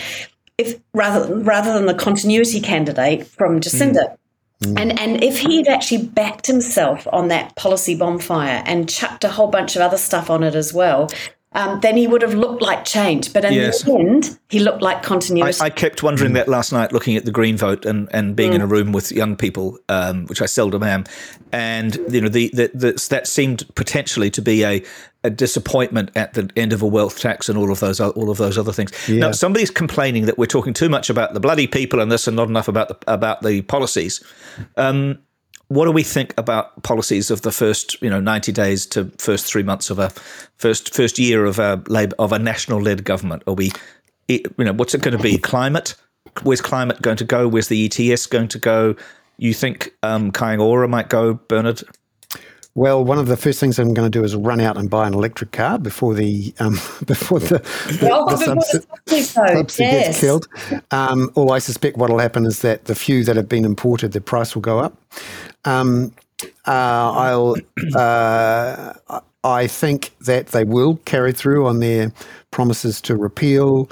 if rather rather than the continuity candidate from mm. Jacinda. Mm. And and if he had actually backed himself on that policy bonfire and chucked a whole bunch of other stuff on it as well, um, then he would have looked like change. But in Yes. the end, he looked like continuity. I kept wondering that last night, looking at the Green vote and, and being in a room with young people, um, which I seldom am, and you know the, the, the that seemed potentially to be a, a disappointment at the end of a wealth tax and all of those all of those other things. Now somebody's complaining that we're talking too much about the bloody people and this and not enough about the about the policies. Um, what do we think about policies of the first you know 90 days to first three months of a first first year of a labor of a national led government? Are we you know what's it going to be? Climate? Where's climate going to go? Where's the ets going to go? You think um Kāinga Ora might go bernard Well, one of the first things I'm going to do is run out and buy an electric car before the um, before the, the, Oh, the before the subsi- subsidy subsidy yes. gets killed. Um, or I suspect what will happen is that the few that have been imported, the price will go up. Um, uh, I'll. Uh, I think that they will carry through on their promises to repeal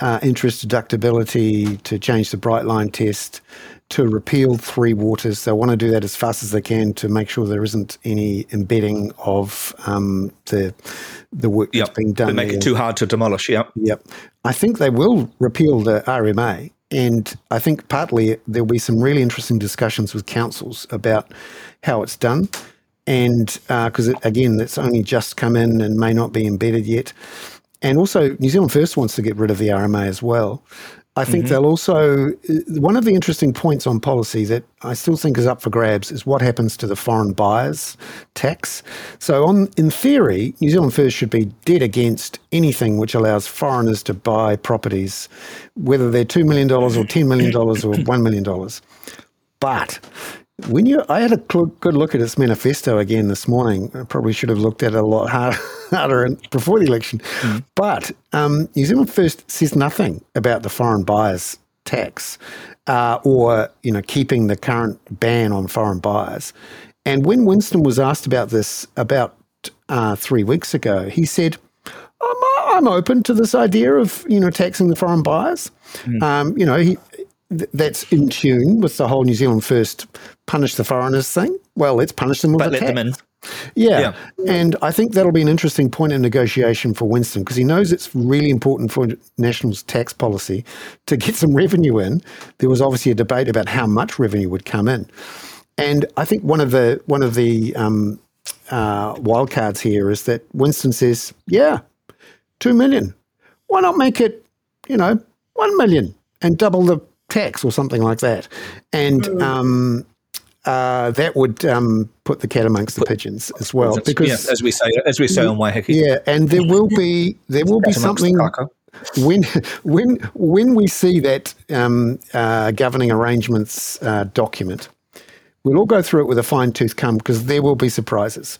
uh, interest deductibility, to change the bright line test, to repeal three waters. They want to do that as fast as they can to make sure there isn't any embedding of um, the the work that's Yep. being They done. make there. it too hard to demolish yeah Yep. I think they will repeal the RMA. And I think partly there'll be some really interesting discussions with councils about how it's done. And because, it again, it's only just come in and may not be embedded yet. And also, New Zealand First wants to get rid of the RMA as well. I think mm-hmm. they'll also, uh, one of the interesting points on policy that I still think is up for grabs is what happens to the foreign buyers tax. So, on in theory, New Zealand First should be dead against anything which allows foreigners to buy properties, whether they're $2 million or $10 million or $1 million. But when you, I had a cl- good look at its manifesto again this morning. I probably should have looked at it a lot harder, harder in- before the election. But um, New Zealand First says nothing about the foreign buyers tax uh, or you know keeping the current ban on foreign buyers. And when Winston was asked about this about uh, three weeks ago, he said, I'm, I'm open to this idea of you know taxing the foreign buyers. Um, you know, he, th- that's in tune with the whole New Zealand First punish the foreigners thing. Well, let's punish them with but a let tax. them in Yeah. And I think that'll be an interesting point in negotiation for Winston because he knows it's really important for National's tax policy to get some revenue in. There was obviously a debate about how much revenue would come in. And I think one of the one of the um, uh, wild cards here is that Winston says, "Yeah, two million. Why not make it, you know, one million and double the tax or something like that?" And um, uh, that would um, put the cat amongst the pigeons as well, because yeah, as we say as we say on Waiheke yeah, and there will be there will be Cat amongst the something when when when we see that um, uh, governing arrangements uh, document, we'll all go through it with a fine tooth comb because there will be surprises.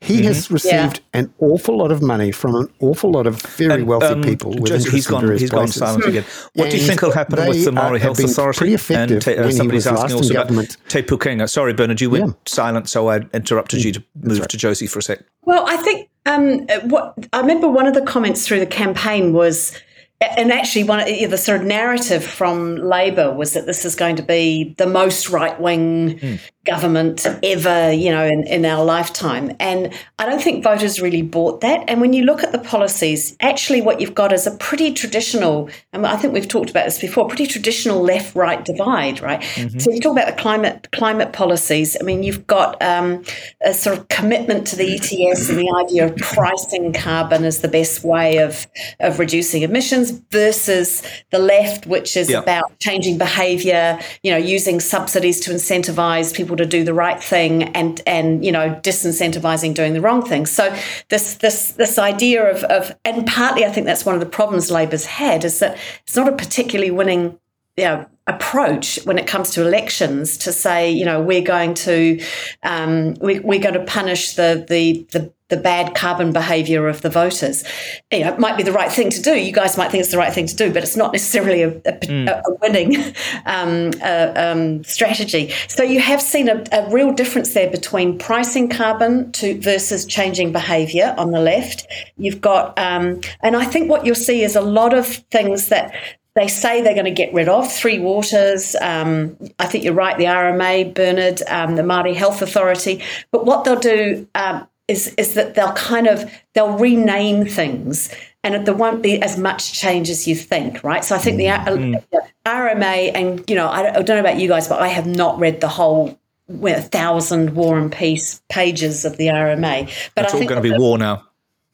He Mm-hmm. has received an awful lot of money from an awful lot of very wealthy Um, people. With Josie, interests he's in gone. He's gone silent again. What do you think will happen with the Maori Health been Authority? pretty effective ta- uh, somebody's was asking last also in about. Te Pukenga. Sorry, Bernard, you went Yeah. silent, so I interrupted you to move to Josie for a sec. Well, I think um, what I remember one of the comments through the campaign was, and actually one of the sort of narrative from Labor was that this is going to be the most right wing government ever, you know, in, in our lifetime. And I don't think voters really bought that. And when you look at the policies, actually what you've got is a pretty traditional, and I think we've talked about this before, pretty traditional left right divide, right? So you talk about the climate climate policies. I mean, you've got um, a sort of commitment to the ETS and the idea of pricing carbon as the best way of of reducing emissions versus the left, which is Yeah. about changing behaviour, you know, using subsidies to incentivize people to do the right thing and and you know disincentivizing doing the wrong thing. So this this this idea of of and partly I think that's one of the problems Labor's had is that it's not a particularly winning you know, approach when it comes to elections to say, you know, we're going to um, we, we're going to punish the the the the bad carbon behaviour of the voters. You know, it might be the right thing to do. You guys might think it's the right thing to do, but it's not necessarily a, a, mm. a winning um, uh, um, strategy. So you have seen a, a, real difference there between pricing carbon to versus changing behaviour on the left. You've got, um, and I think what you'll see is a lot of things that they say they're going to get rid of Three Waters. Um, I think you're right, the RMA, Bernard, um, the Māori Health Authority. But what they'll do um, is is that they'll kind of they'll rename things, and there won't be as much change as you think, right? So I think the, mm. uh, RMA, and you know, I don't, I don't know about you guys, but I have not read the whole a thousand War and Peace pages of the RMA. But it's I all going to be war now.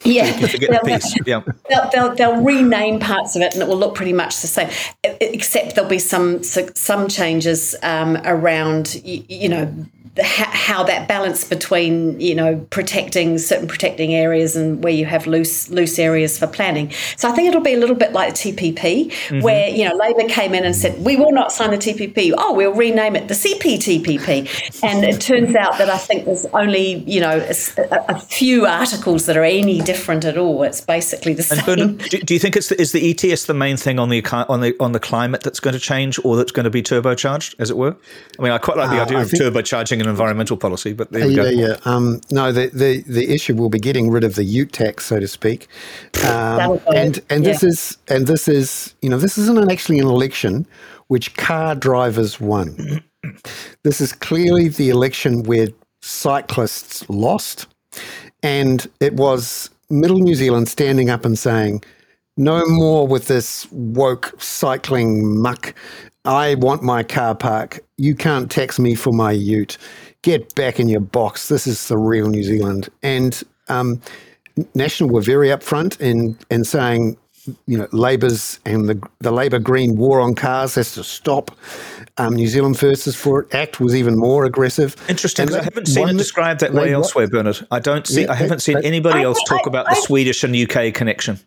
Yeah, they'll, yeah. They'll, they'll, they'll, rename parts of it, and it will look pretty much the same, except there'll be some some changes um, around, you, you know, how that balance between you know protecting certain protecting areas and where you have loose loose areas for planning. So I think it'll be a little bit like the TPP, mm-hmm. where you know Labor came in and said we will not sign the TPP. Oh, we'll rename it the CPTPP, and it turns out that I think there's only you know a, a few articles that are any different at all. It's basically the same. Bernard, do, do, you think it's the, is the ETS the main thing on the on the on the climate that's going to change or that's going to be turbocharged, as it were? I mean, I quite like the uh, idea of think- turbocharging an environmental policy. But there yeah, yeah. Um, no, the, the the issue will be getting rid of the Ute tax, so to speak. Um, and and yeah. this is and this is you know this isn't actually an election which car drivers won. this is clearly the election where cyclists lost, and it was Middle New Zealand standing up and saying. No more with this woke cycling muck. I want my car park. You can't tax me for my ute get back in your box. This is the real New Zealand. And um, National were very upfront in in saying, you know, Labor's and the the Labor Green war on cars has to stop. Um, New Zealand First is for it. Act was even more aggressive. Interesting. I haven't seen it described that way elsewhere, Bernard. I don't see. Yeah, I haven't seen anybody else talk I, about I, the Swedish and UK connection.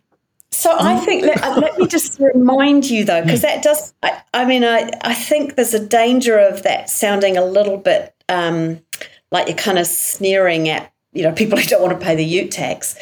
So I think let, let me just remind you though, because that does. I, I, mean, I I think there's a danger of that sounding a little bit um, like you're kind of sneering at you know people who don't want to pay the Ute tax.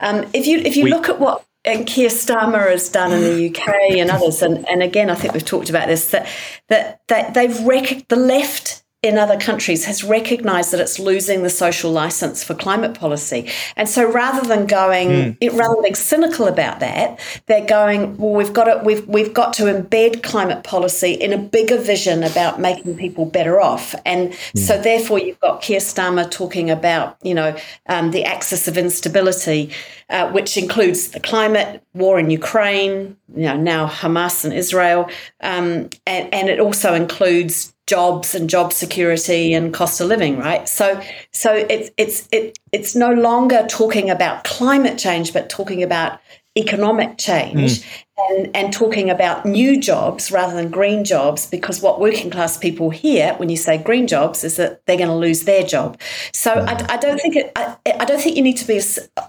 Um, if you if you we, look at what and Keir Starmer has done in the UK and others, and, and again, I think we've talked about this that that, that they've rec- the left in other countries has recognized that it's losing the social license for climate policy. And so rather than going mm. it, rather than being cynical about that, they're going, well, we've got to we've we've got to embed climate policy in a bigger vision about making people better off. And mm. so therefore you've got Keir Starmer talking about, you know, um, the axis of instability, uh, which includes the climate, war in Ukraine, you know, now Hamas and Israel, um, and, and it also includes jobs and job security and cost of living, right? So, so it's it's it, it's no longer talking about climate change, but talking about economic change mm. and, and talking about new jobs rather than green jobs because what working class people hear when you say green jobs is that they're going to lose their job so I, I don't think it, I, I, don't think you need to be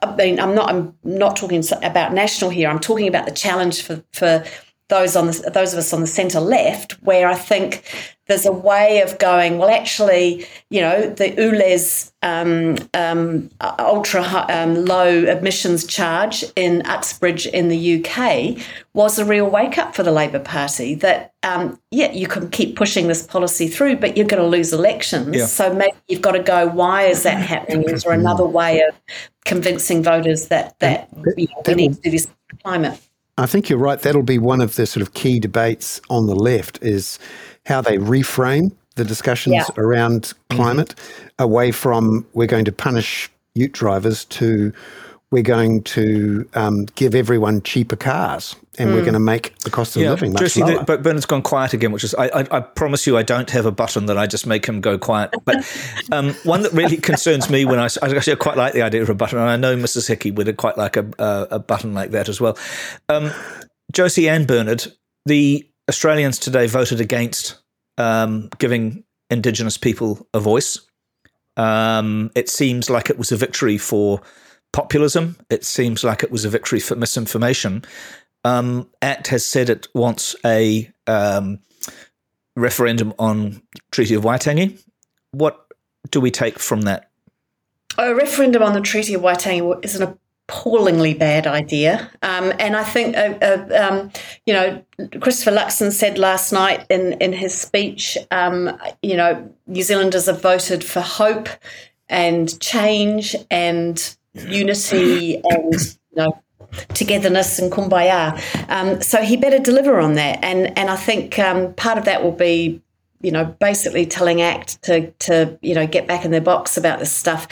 I mean I'm not I'm not talking about national here I'm talking about the challenge for for those on the, those of us on the centre left, where I think there's a way of going. Well, actually, you know, the ULEZ um, um, ultra um, low emissions charge in Uxbridge in the UK was a real wake up for the Labor Party. That um, yeah, you can keep pushing this policy through, but you're going to lose elections. Yeah. So maybe you've got to go. Why is that happening? Is there another way of convincing voters that that you know, we need to do this climate? I think you're right. That'll be one of the sort of key debates on the left is how they reframe the discussions yeah. around mm-hmm. climate mm-hmm. away from we're going to punish ute drivers to we're going to um, give everyone cheaper cars and mm. we're going to make the cost of yeah, living much Tracy, lower. The, but Bernard's gone quiet again, which is I, I, I, promise you I don't have a button that I just make him go quiet. But um, one that really concerns me when I, I actually quite like the idea of a button, and I know Mrs. Hickey would quite like a, a, a button like that as well. Um, Josie and Bernard, the Australians today voted against um, giving Indigenous people a voice. Um, it seems like it was a victory for populism. It seems like it was a victory for misinformation. Um, ACT has said it wants a um, referendum on Treaty of Waitangi. What do we take from that? A referendum on the Treaty of Waitangi is an appallingly bad idea. Um, and I think, uh, uh, um, you know, Christopher Luxon said last night in, in his speech, um, you know, New Zealanders have voted for hope and change and unity and, you know, togetherness and kumbaya. Um, so he better deliver on that. And, and I think um, part of that will be you know, basically telling ACT to, to you know, get back in their box about this stuff.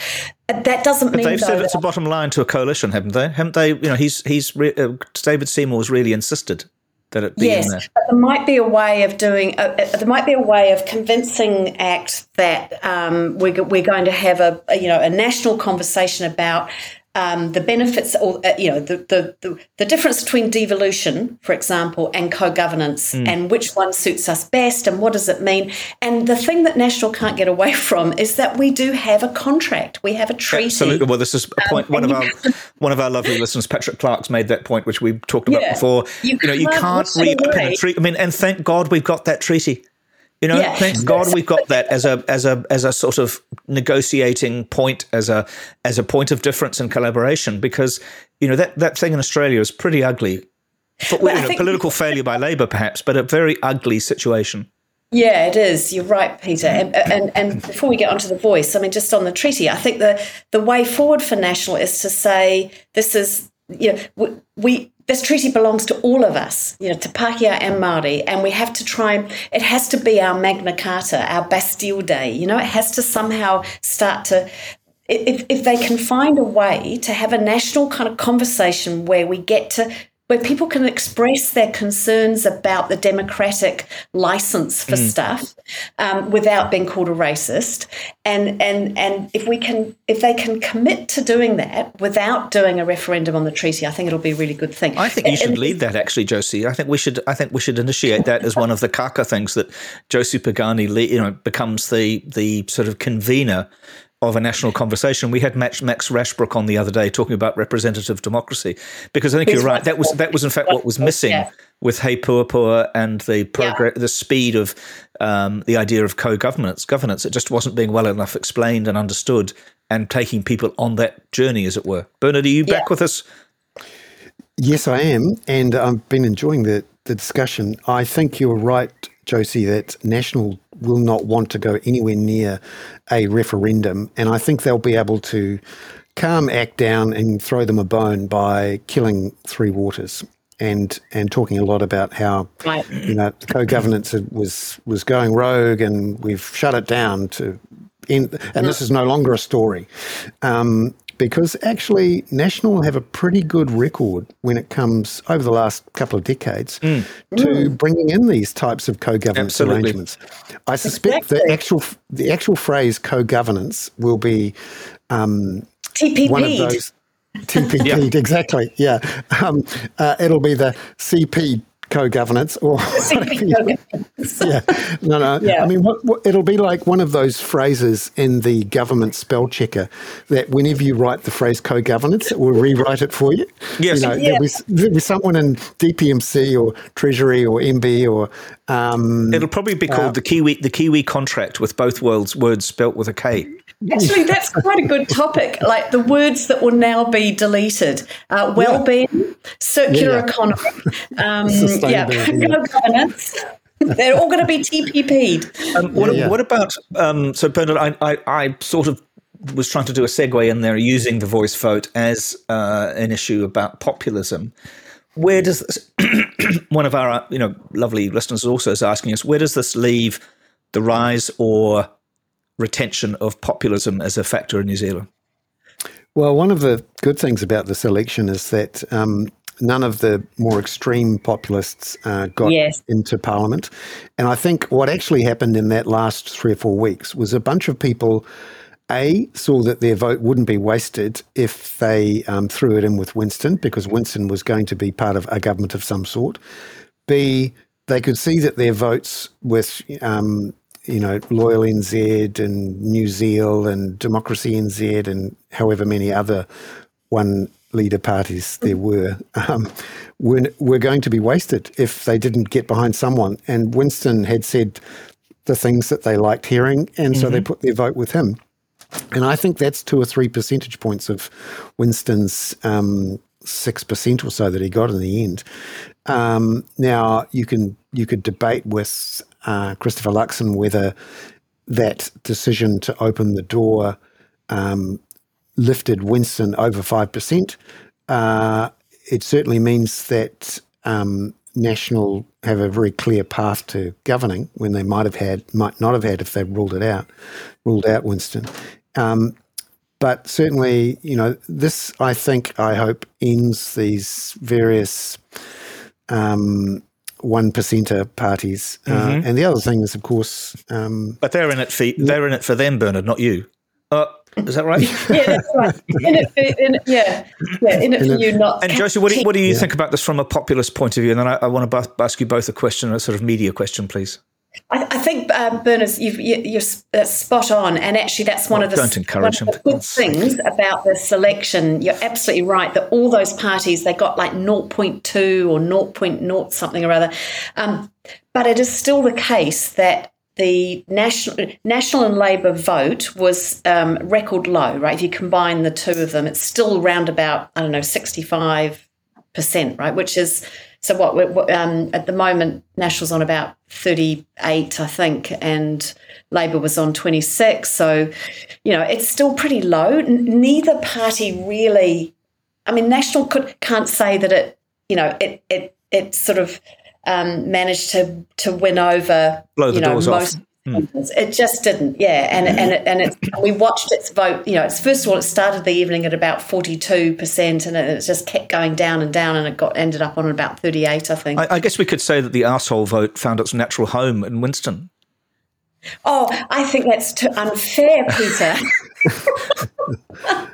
That doesn't but mean they've said it's a bottom line to a coalition, haven't they? Haven't they? You know, he's he's re- uh, David Seymour's really insisted that it be yes, in there. But there might be a way of doing. Uh, uh, there might be a way of convincing ACT that um, we're, we're going to have a, a you know a national conversation about um, the benefits, or uh, you know, the, the, the the difference between devolution, for example, and co-governance, mm. and which one suits us best, and what does it mean? And the thing that National can't get away from is that we do have a contract, we have a treaty. Absolutely. Well, this is a point. Um, one of our one of our lovely listeners, Patrick Clark's, made that point, which we talked about yeah, before. You, you know, you can't repenetrate. treaty. I mean, and thank God we've got that treaty. You know, yeah. thank God we've got that as a as a as a sort of negotiating point, as a as a point of difference and collaboration, because you know that that thing in Australia is pretty ugly. For, well, you know, political failure by Labor, perhaps, but a very ugly situation. Yeah, it is. You're right, Peter. And, and, and before we get onto the voice, I mean, just on the treaty, I think the the way forward for National is to say this is you know we this treaty belongs to all of us, you know, to Pākehā and Māori, and we have to try it has to be our Magna Carta, our Bastille Day. You know, it has to somehow start to. If, if they can find a way to have a national kind of conversation where we get to where people can express their concerns about the democratic license for mm. stuff um, without being called a racist. And and and if we can, if they can commit to doing that without doing a referendum on the treaty, I think it'll be a really good thing. I think you should and, lead that, actually, Josie. I think we should. I think we should initiate that as one of the Kākā things that Josie Pagani, you know, becomes the the sort of convener of a national conversation. We had Max, Max Rashbrooke on the other day talking about representative democracy, because I think you're right. That was that was in fact what was missing yeah. with He Puapua and the progress, yeah. the speed of um, the idea of co-governance. Governance. It just wasn't being well enough explained and understood, and taking people on that journey, as it were. Bernard, are you back with us? Yes, I am, and I've been enjoying the the discussion. I think you're right, Josie, that national will not want to go anywhere near a referendum. And I think they'll be able to calm ACT down and throw them a bone by killing Three Waters. And, and talking a lot about how right. you know co-governance was was going rogue and we've shut it down to end, and this is no longer a story. Um, because actually National have a pretty good record when it comes over the last couple of decades mm. to mm. bringing in these types of co-governance Absolutely. arrangements. I suspect exactly. the actual the actual phrase co-governance will be um, one of those. TPP, yeah. exactly. Yeah, um, uh, it'll be the CP co-governance or yeah. No no. Yeah. i mean what, what, it'll be like one of those phrases in the government spell checker that whenever you write the phrase co-governance it will rewrite it for you. Yes. you know, yeah. there'll, be, there'll, be, someone in dpmc or treasury or mb or um, it'll probably be called uh, the kiwi the kiwi contract with both words words spelt with a k Actually, that's quite a good topic. Like the words that will now be deleted: uh, well-being, yeah. circular yeah. economy, um, yeah, governance. They're all going to be TPP'd. Um, what, yeah, what, about um, so Bernard? I, I, I, sort of was trying to do a segue in there using the voice vote as uh, an issue about populism. Where does this, one of our you know lovely listeners also is asking us where does this leave the rise or retention of populism as a factor in New Zealand? Well, one of the good things about this election is that um, none of the more extreme populists uh, got yes. into parliament. And I think what actually happened in that last three or four weeks was a bunch of people. A saw that their vote wouldn't be wasted if they um, threw it in with Winston because Winston was going to be part of a government of some sort. B they could see that their votes with um, you know, Loyal NZ and New Zealand and Democracy NZ and however many other one leader parties there were, um, were, were going to be wasted if they didn't get behind someone. And Winston had said the things that they liked hearing, and so mm-hmm. they put their vote with him. And I think that's two or three percentage points of Winston's um, six percent or so that he got in the end. Um, now you can you could debate with uh, Christopher Luxon whether that decision to open the door um, lifted Winston over five percent. Uh, it certainly means that um, National have a very clear path to governing when they might have had might not have had if they ruled it out, ruled out Winston. Um, but certainly, you know, this I think I hope ends these various um, one percenter parties. Uh, mm-hmm. Uh, and the other thing is, of course, um, but they're in it for they're in it for them, Bernard, not you. Uh, is that right? yeah, that's right. In it, in yeah, yeah, in it for you, not. And Josie, what do you, what do you yeah. think about this from a populist point of view? And then I, I want to ask you both a question, a sort of media question, please. I, I think, uh, Berners, you are uh, spot on, and actually, that's one of the don't encourage one of the good things about the selection. You're absolutely right that all those parties they got like 0.2 or 0.0 something or other, um, but it is still the case that the national national and Labor vote was um, record low. Right, if you combine the two of them, it's still around about I don't know 65 percent, right, which is so what um, at the moment, National's on about 38, I think, and Labor was on 26. So, you know, it's still pretty low. neither party really, I mean, National could, can't say that it, you know, it, it, it sort of um, managed to, to win over, Blow the you know, doors most, off. Mm. It just didn't, yeah. And and it, and it, we watched its vote. You know, it's first of all, it started the evening at about forty two percent, and it just kept going down and down, and it got ended up on about thirty eight, I think. I, I guess we could say that the asshole vote found its natural home in Winston. Oh, I think that's too unfair, Peter.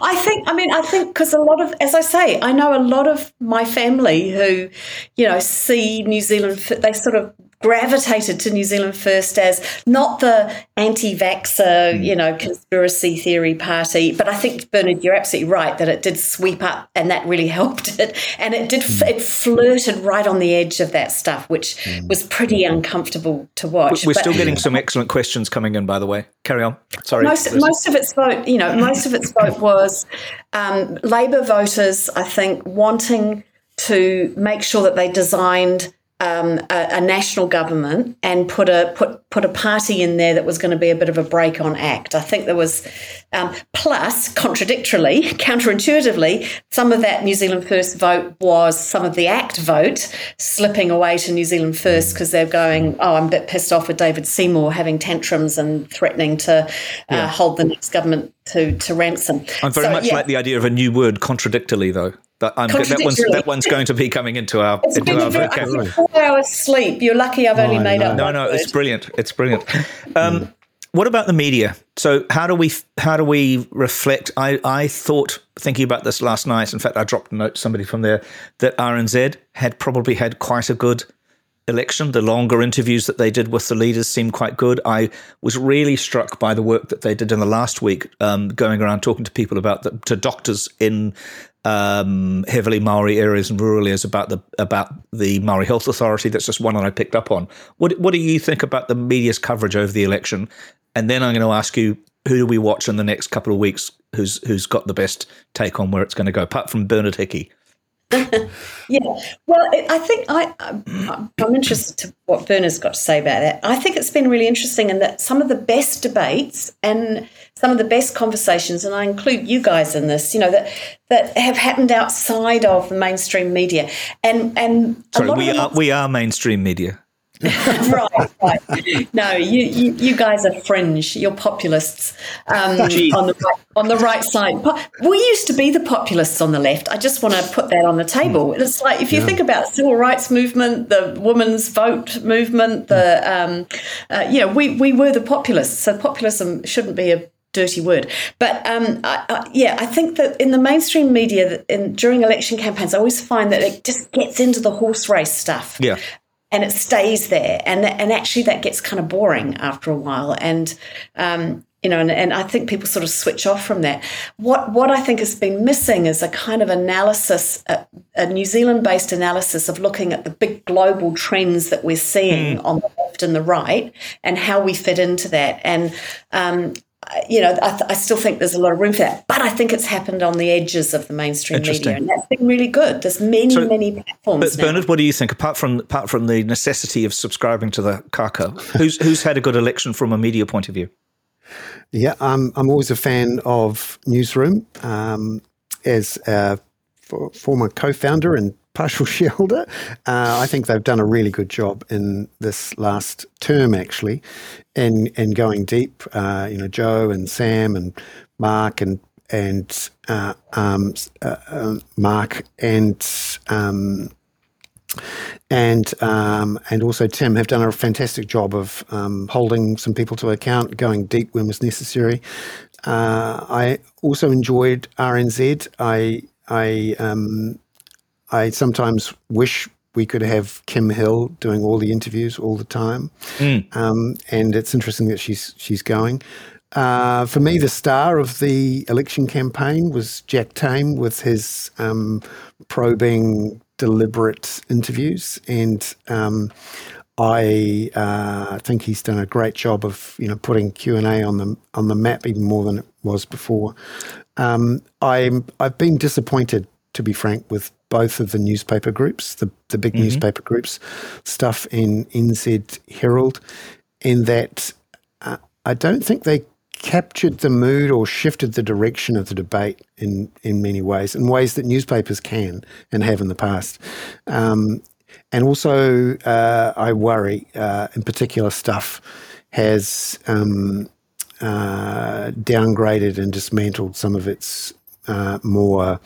I think, I mean, I think because a lot of, as I say, I know a lot of my family who, you know, see New Zealand, they sort of gravitated to New Zealand First as not the anti-vaxxer, mm. you know, conspiracy theory party, but I think Bernard, you're absolutely right that it did sweep up, and that really helped it, and it did mm. it flirted right on the edge of that stuff, which mm. was pretty uncomfortable to watch. We're but, still getting some excellent questions coming in, by the way. Carry on. Sorry. Most most of its vote, you know, most of its vote was um, Labor voters, I think, wanting to make sure that they designed um, a, a, national government and put a put put a party in there that was going to be a bit of a brake on act. I think there was um, plus contradictorily, counterintuitively, some of that New Zealand First vote was some of the ACT vote slipping away to New Zealand First because they're going, oh, I'm a bit pissed off with David Seymour having tantrums and threatening to uh, yeah. hold the next government to to ransom. I very so, much yeah. like the idea of a new word, contradictorily, though. That, that one's that one's going to be coming into our it's into our vocabulary. Four hours sleep. You're lucky. I've only oh, made no. up. No, no, it's brilliant. It's brilliant. Um, what about the media? So how do we how do we reflect? I I thought thinking about this last night. In fact, I dropped a note to somebody from there that RNZ had probably had quite a good election. The longer interviews that they did with the leaders seemed quite good. I was really struck by the work that they did in the last week, um, going around talking to people about the, to doctors in um, heavily Maori areas and rural areas about the about the Maori Health Authority. That's just one that I picked up on. What what do you think about the media's coverage over the election? And then I'm going to ask you, who do we watch in the next couple of weeks? Who's who's got the best take on where it's going to go? Apart from Bernard Hickey. yeah, well, I think I, I'm interested to what Bernard's got to say about that. I think it's been really interesting in that some of the best debates and some of the best conversations, and I include you guys in this, you know, that that have happened outside of the mainstream media, and and sorry, we are we are mainstream media. right, right. No, you, you, you guys are fringe. You're populists um, on the right, on the right side. We used to be the populists on the left. I just want to put that on the table. Hmm. It's like if you yeah. think about civil rights movement, the women's vote movement, the um, uh, know, we we were the populists. So populism shouldn't be a dirty word. But um, I, I, yeah, I think that in the mainstream media, in, during election campaigns, I always find that it just gets into the horse race stuff. Yeah and it stays there. And, and actually, that gets kind of boring after a while. And, um, you know, and, and I think people sort of switch off from that. What what I think has been missing is a kind of analysis, a, a New Zealand based analysis of looking at the big global trends that we're seeing mm. on the left and the right, and how we fit into that. And um, you know, I, th- I, still think there's a lot of room for that, but I think it's happened on the edges of the mainstream media, and that's been really good. There's many, so, many platforms. But Bernard, what do you think? Apart from apart from the necessity of subscribing to the Kākā, who's who's had a good election from a media point of view? Yeah, I'm I'm always a fan of Newsroom um, as a former co-founder and partial shareholder. Uh, I think they've done a really good job in this last term, actually, in in going deep. Uh, you know, Joe and Sam and Mark and and uh, um, uh, um, Mark and um, and um, and also Tim have done a fantastic job of um, holding some people to account, going deep when was necessary. Uh, I also enjoyed RNZ. I I um, I sometimes wish we could have Kim Hill doing all the interviews all the time, mm. um, and it's interesting that she's she's going. Uh, for me, the star of the election campaign was Jack Tame with his um, probing, deliberate interviews, and um, I uh, think he's done a great job of you know putting Q and A on the on the map even more than it was before. Um, I'm I've been disappointed to be frank, with both of the newspaper groups, the, the big mm-hmm. newspaper groups, stuff in NZ Herald, in that uh, I don't think they captured the mood or shifted the direction of the debate in, in many ways, in ways that newspapers can and have in the past. Um, and also, uh, I worry, uh, in particular, stuff has um, uh, downgraded and dismantled some of its uh, more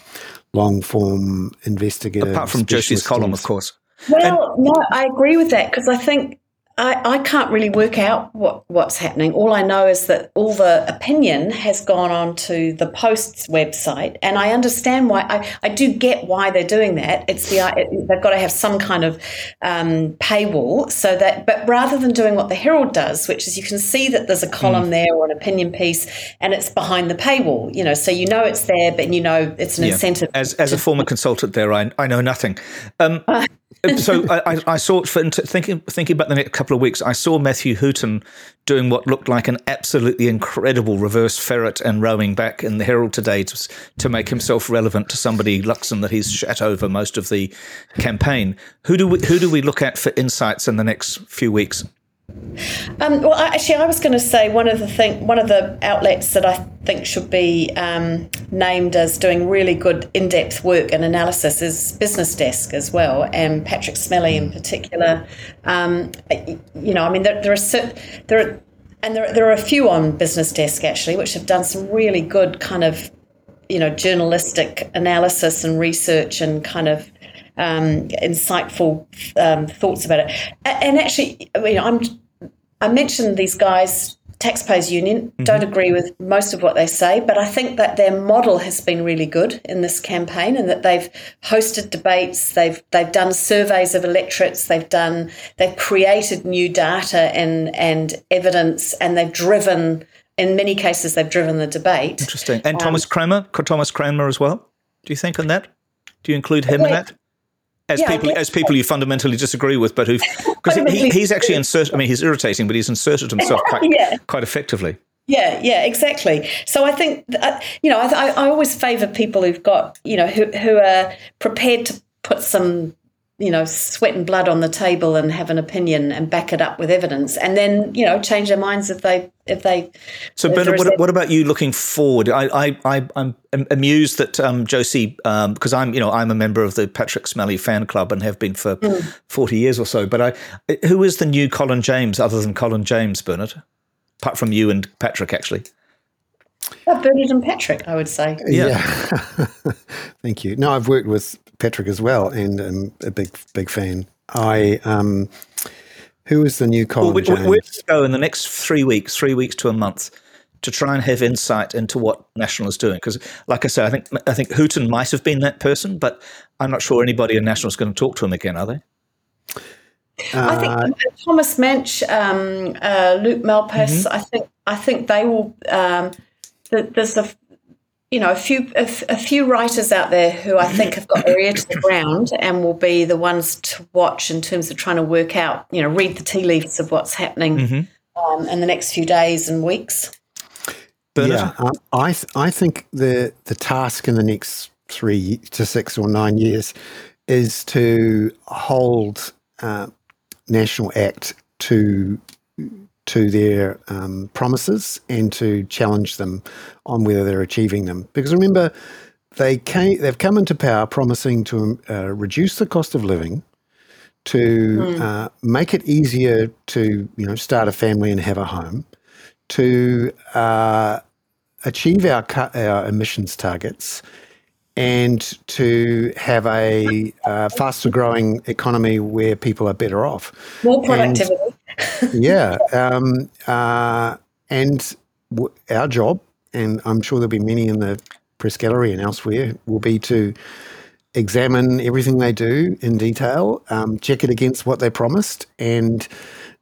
long form investigative. Apart from Josie's column, of course. Well, and, no, I agree with that because I think I, I can't really work out what, what's happening. All I know is that all the opinion has gone on to the Post's website, and I understand why. I, I do get why they're doing that. It's the it, they've got to have some kind of um, paywall so that, but rather than doing what the Herald does, which is you can see that there's a column mm. there or an opinion piece, and it's behind the paywall. You know, so you know it's there, but you know it's an yeah. incentive. As as a former consultant there, I I know nothing. Um, so I, I, saw for thinking thinking about the next couple of weeks. I saw Matthew Hooton doing what looked like an absolutely incredible reverse ferret and rowing back in the Herald today to, to make himself relevant to somebody Luxon that he's shat over most of the campaign. Who do we who do we look at for insights in the next few weeks? Um, well, actually, I was going to say one of the thing, one of the outlets that I think should be um, named as doing really good in-depth work and analysis is Business Desk as well, and Patrick Smellie in particular. Um, you know, I mean, there, there are there are and there, there are a few on Business Desk actually, which have done some really good kind of you know journalistic analysis and research and kind of um, insightful um, thoughts about it. And actually, you know, I'm I mentioned these guys, Taxpayers Union, mm-hmm. don't agree with most of what they say, but I think that their model has been really good in this campaign and that they've hosted debates, they've they've done surveys of electorates, they've done they've created new data and and evidence and they've driven in many cases they've driven the debate. Interesting. And um, Thomas Cranmer, Thomas Cranmer as well? Do you think on that? Do you include him in that? As yeah, people as people you fundamentally disagree with, but who because he, he's actually inserted. I mean, he's irritating, but he's inserted himself quite yeah. quite effectively. Yeah, yeah, exactly. So I think uh, you know I, I always favour people who've got you know who who are prepared to put some you know, sweat and blood on the table and have an opinion and back it up with evidence, and then you know change their minds if they if they. So, Bernard, what, what, about you looking forward? I, I, I am amused that um, Josie, um, because I'm you know I'm a member of the Patrick Smellie fan club and have been for mm. forty years or so. But I, who is the new Colin James other than Colin James, Bernard? Apart from you and Patrick, actually. Oh, Bernard and Patrick, I would say. Yeah. yeah. Thank you. No, I've worked with Patrick as well, and I'm a big big fan. I um, who is the new Colin well, James? We're to go in the next three weeks, three weeks to a month, to try and have insight into what National is doing. Because, like I said, I think I think Hooton might have been that person, but I'm not sure anybody in National is going to talk to him again, are they? I think uh, Thomas Manch, um, uh, Luke Malpass. Mm-hmm. I think I think they will. Um, there's a you know, a few a, a, few writers out there who I think have got their ear to the ground and will be the ones to watch in terms of trying to work out, you know, read the tea leaves of what's happening mm-hmm. um, in the next few days and weeks. Bernard? Yeah, um, I th- I think the the task in the next three to six or nine years is to hold uh, National Act to to their um, promises and to challenge them on whether they're achieving them. Because remember, they came, they've come into power promising to uh, reduce the cost of living, to mm. uh, make it easier to you know start a family and have a home, to uh, achieve our our emissions targets, and to have a uh, faster growing economy where people are better off. More productivity. And, yeah. Um, uh, and w- our job, and I'm sure there'll be many in the press gallery and elsewhere, will be to examine everything they do in detail, um, check it against what they promised, and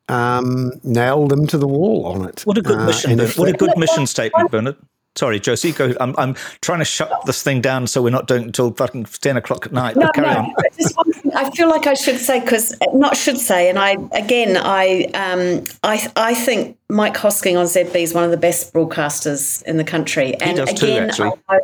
um, nail them to the wall on it. What a good uh, mission! what a good mission statement, Bernard. Sorry, Josie, go. I'm, I'm trying to shut this thing down so we're not doing it until fucking 10 o'clock at night. No, no. I feel like I should say, because not should say, and I, again, I, um, I, I think Mike Hosking on ZB is one of the best broadcasters in the country. And he does again, too, actually. I,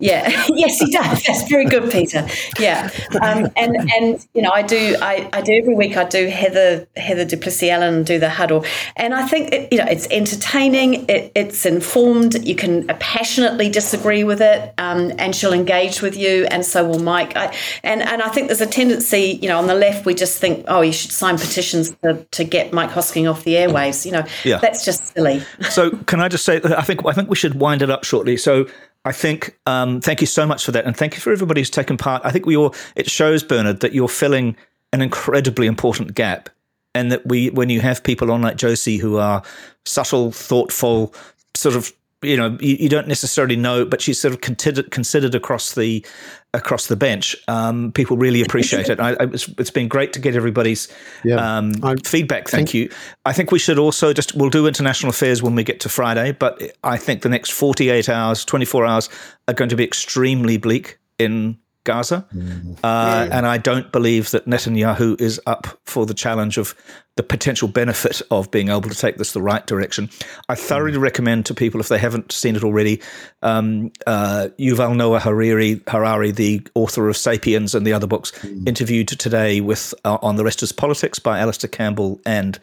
yeah, yes, he does. That's very good, Peter. Yeah, um, and and you know, I do, I, I do every week. I do Heather Heather du Plessis-Allen do the huddle, and I think it, you know it's entertaining. It, it's informed. You can passionately disagree with it, um, and she'll engage with you, and so will Mike. I, and and I think there's a tendency, you know, on the left we just think, oh, you should sign petitions to, to get Mike Hosking off the airwaves. You know, yeah. that's just silly. so can I just say, I think I think we should wind it up shortly. So I think um, thank you so much for that, and thank you for everybody who's taken part. I think we all it shows Bernard that you're filling an incredibly important gap, and that we when you have people on like Josie who are subtle, thoughtful, sort of you know you, you, don't necessarily know, but she's sort of considered considered across the across the bench. Um, people really appreciate it. I, it's, it's been great to get everybody's yeah. um, feedback. Thank think, you. I think we should also just we'll do international affairs when we get to Friday, but I think the next forty eight hours, twenty four hours are going to be extremely bleak in Gaza. Mm. Uh, yeah. And I don't believe that Netanyahu is up for the challenge of the potential benefit of being able to take this the right direction. I thoroughly mm. recommend to people, if they haven't seen it already, um, uh, Yuval Noah Harari, Harari, the author of *Sapiens* and the other books, mm. interviewed today with uh, on the rest is politics by Alastair Campbell and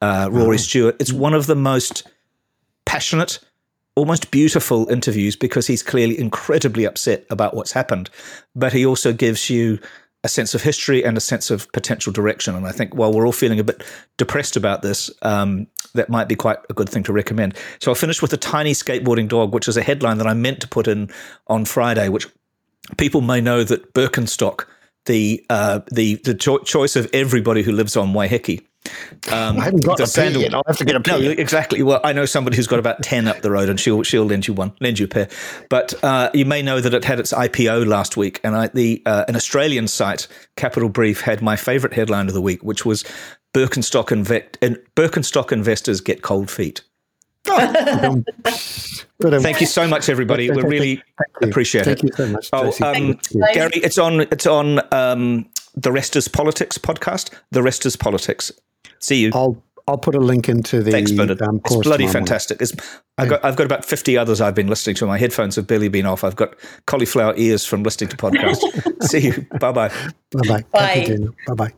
uh, Rory oh. Stewart. It's one of the most passionate almost beautiful interviews because he's clearly incredibly upset about what's happened, but he also gives you a sense of history and a sense of potential direction. And I think while we're all feeling a bit depressed about this, um, that might be quite a good thing to recommend. So I'll finish with a tiny skateboarding dog, which is a headline that I meant to put in on Friday, which people may know that Birkenstock, the uh, the the cho- choice of everybody who lives on Waiheke, um, I haven't got a sandal. Yet. I'll have to get a pair. No, exactly. Well, I know somebody who's got about ten up the road, and she'll she'll lend you one, lend you a pair. But uh, you may know that it had its IPO last week, and I, the uh, an Australian site, Capital Brief, had my favourite headline of the week, which was Birkenstock, inve- Birkenstock investors get cold feet. Thank you so much, everybody. We really appreciate Thank it. Thank you so much. Oh, um, Gary, it's on. It's on. Um, the Rest is Politics podcast. The Rest is Politics. See you. I'll I'll put a link into the. Thanks, Bernard. Um, it's bloody fantastic. It's, I've got I've got about fifty others I've been listening to. My headphones have barely been off. I've got cauliflower ears from listening to podcasts. See you. Bye-bye. Bye bye. Bye bye. Bye bye.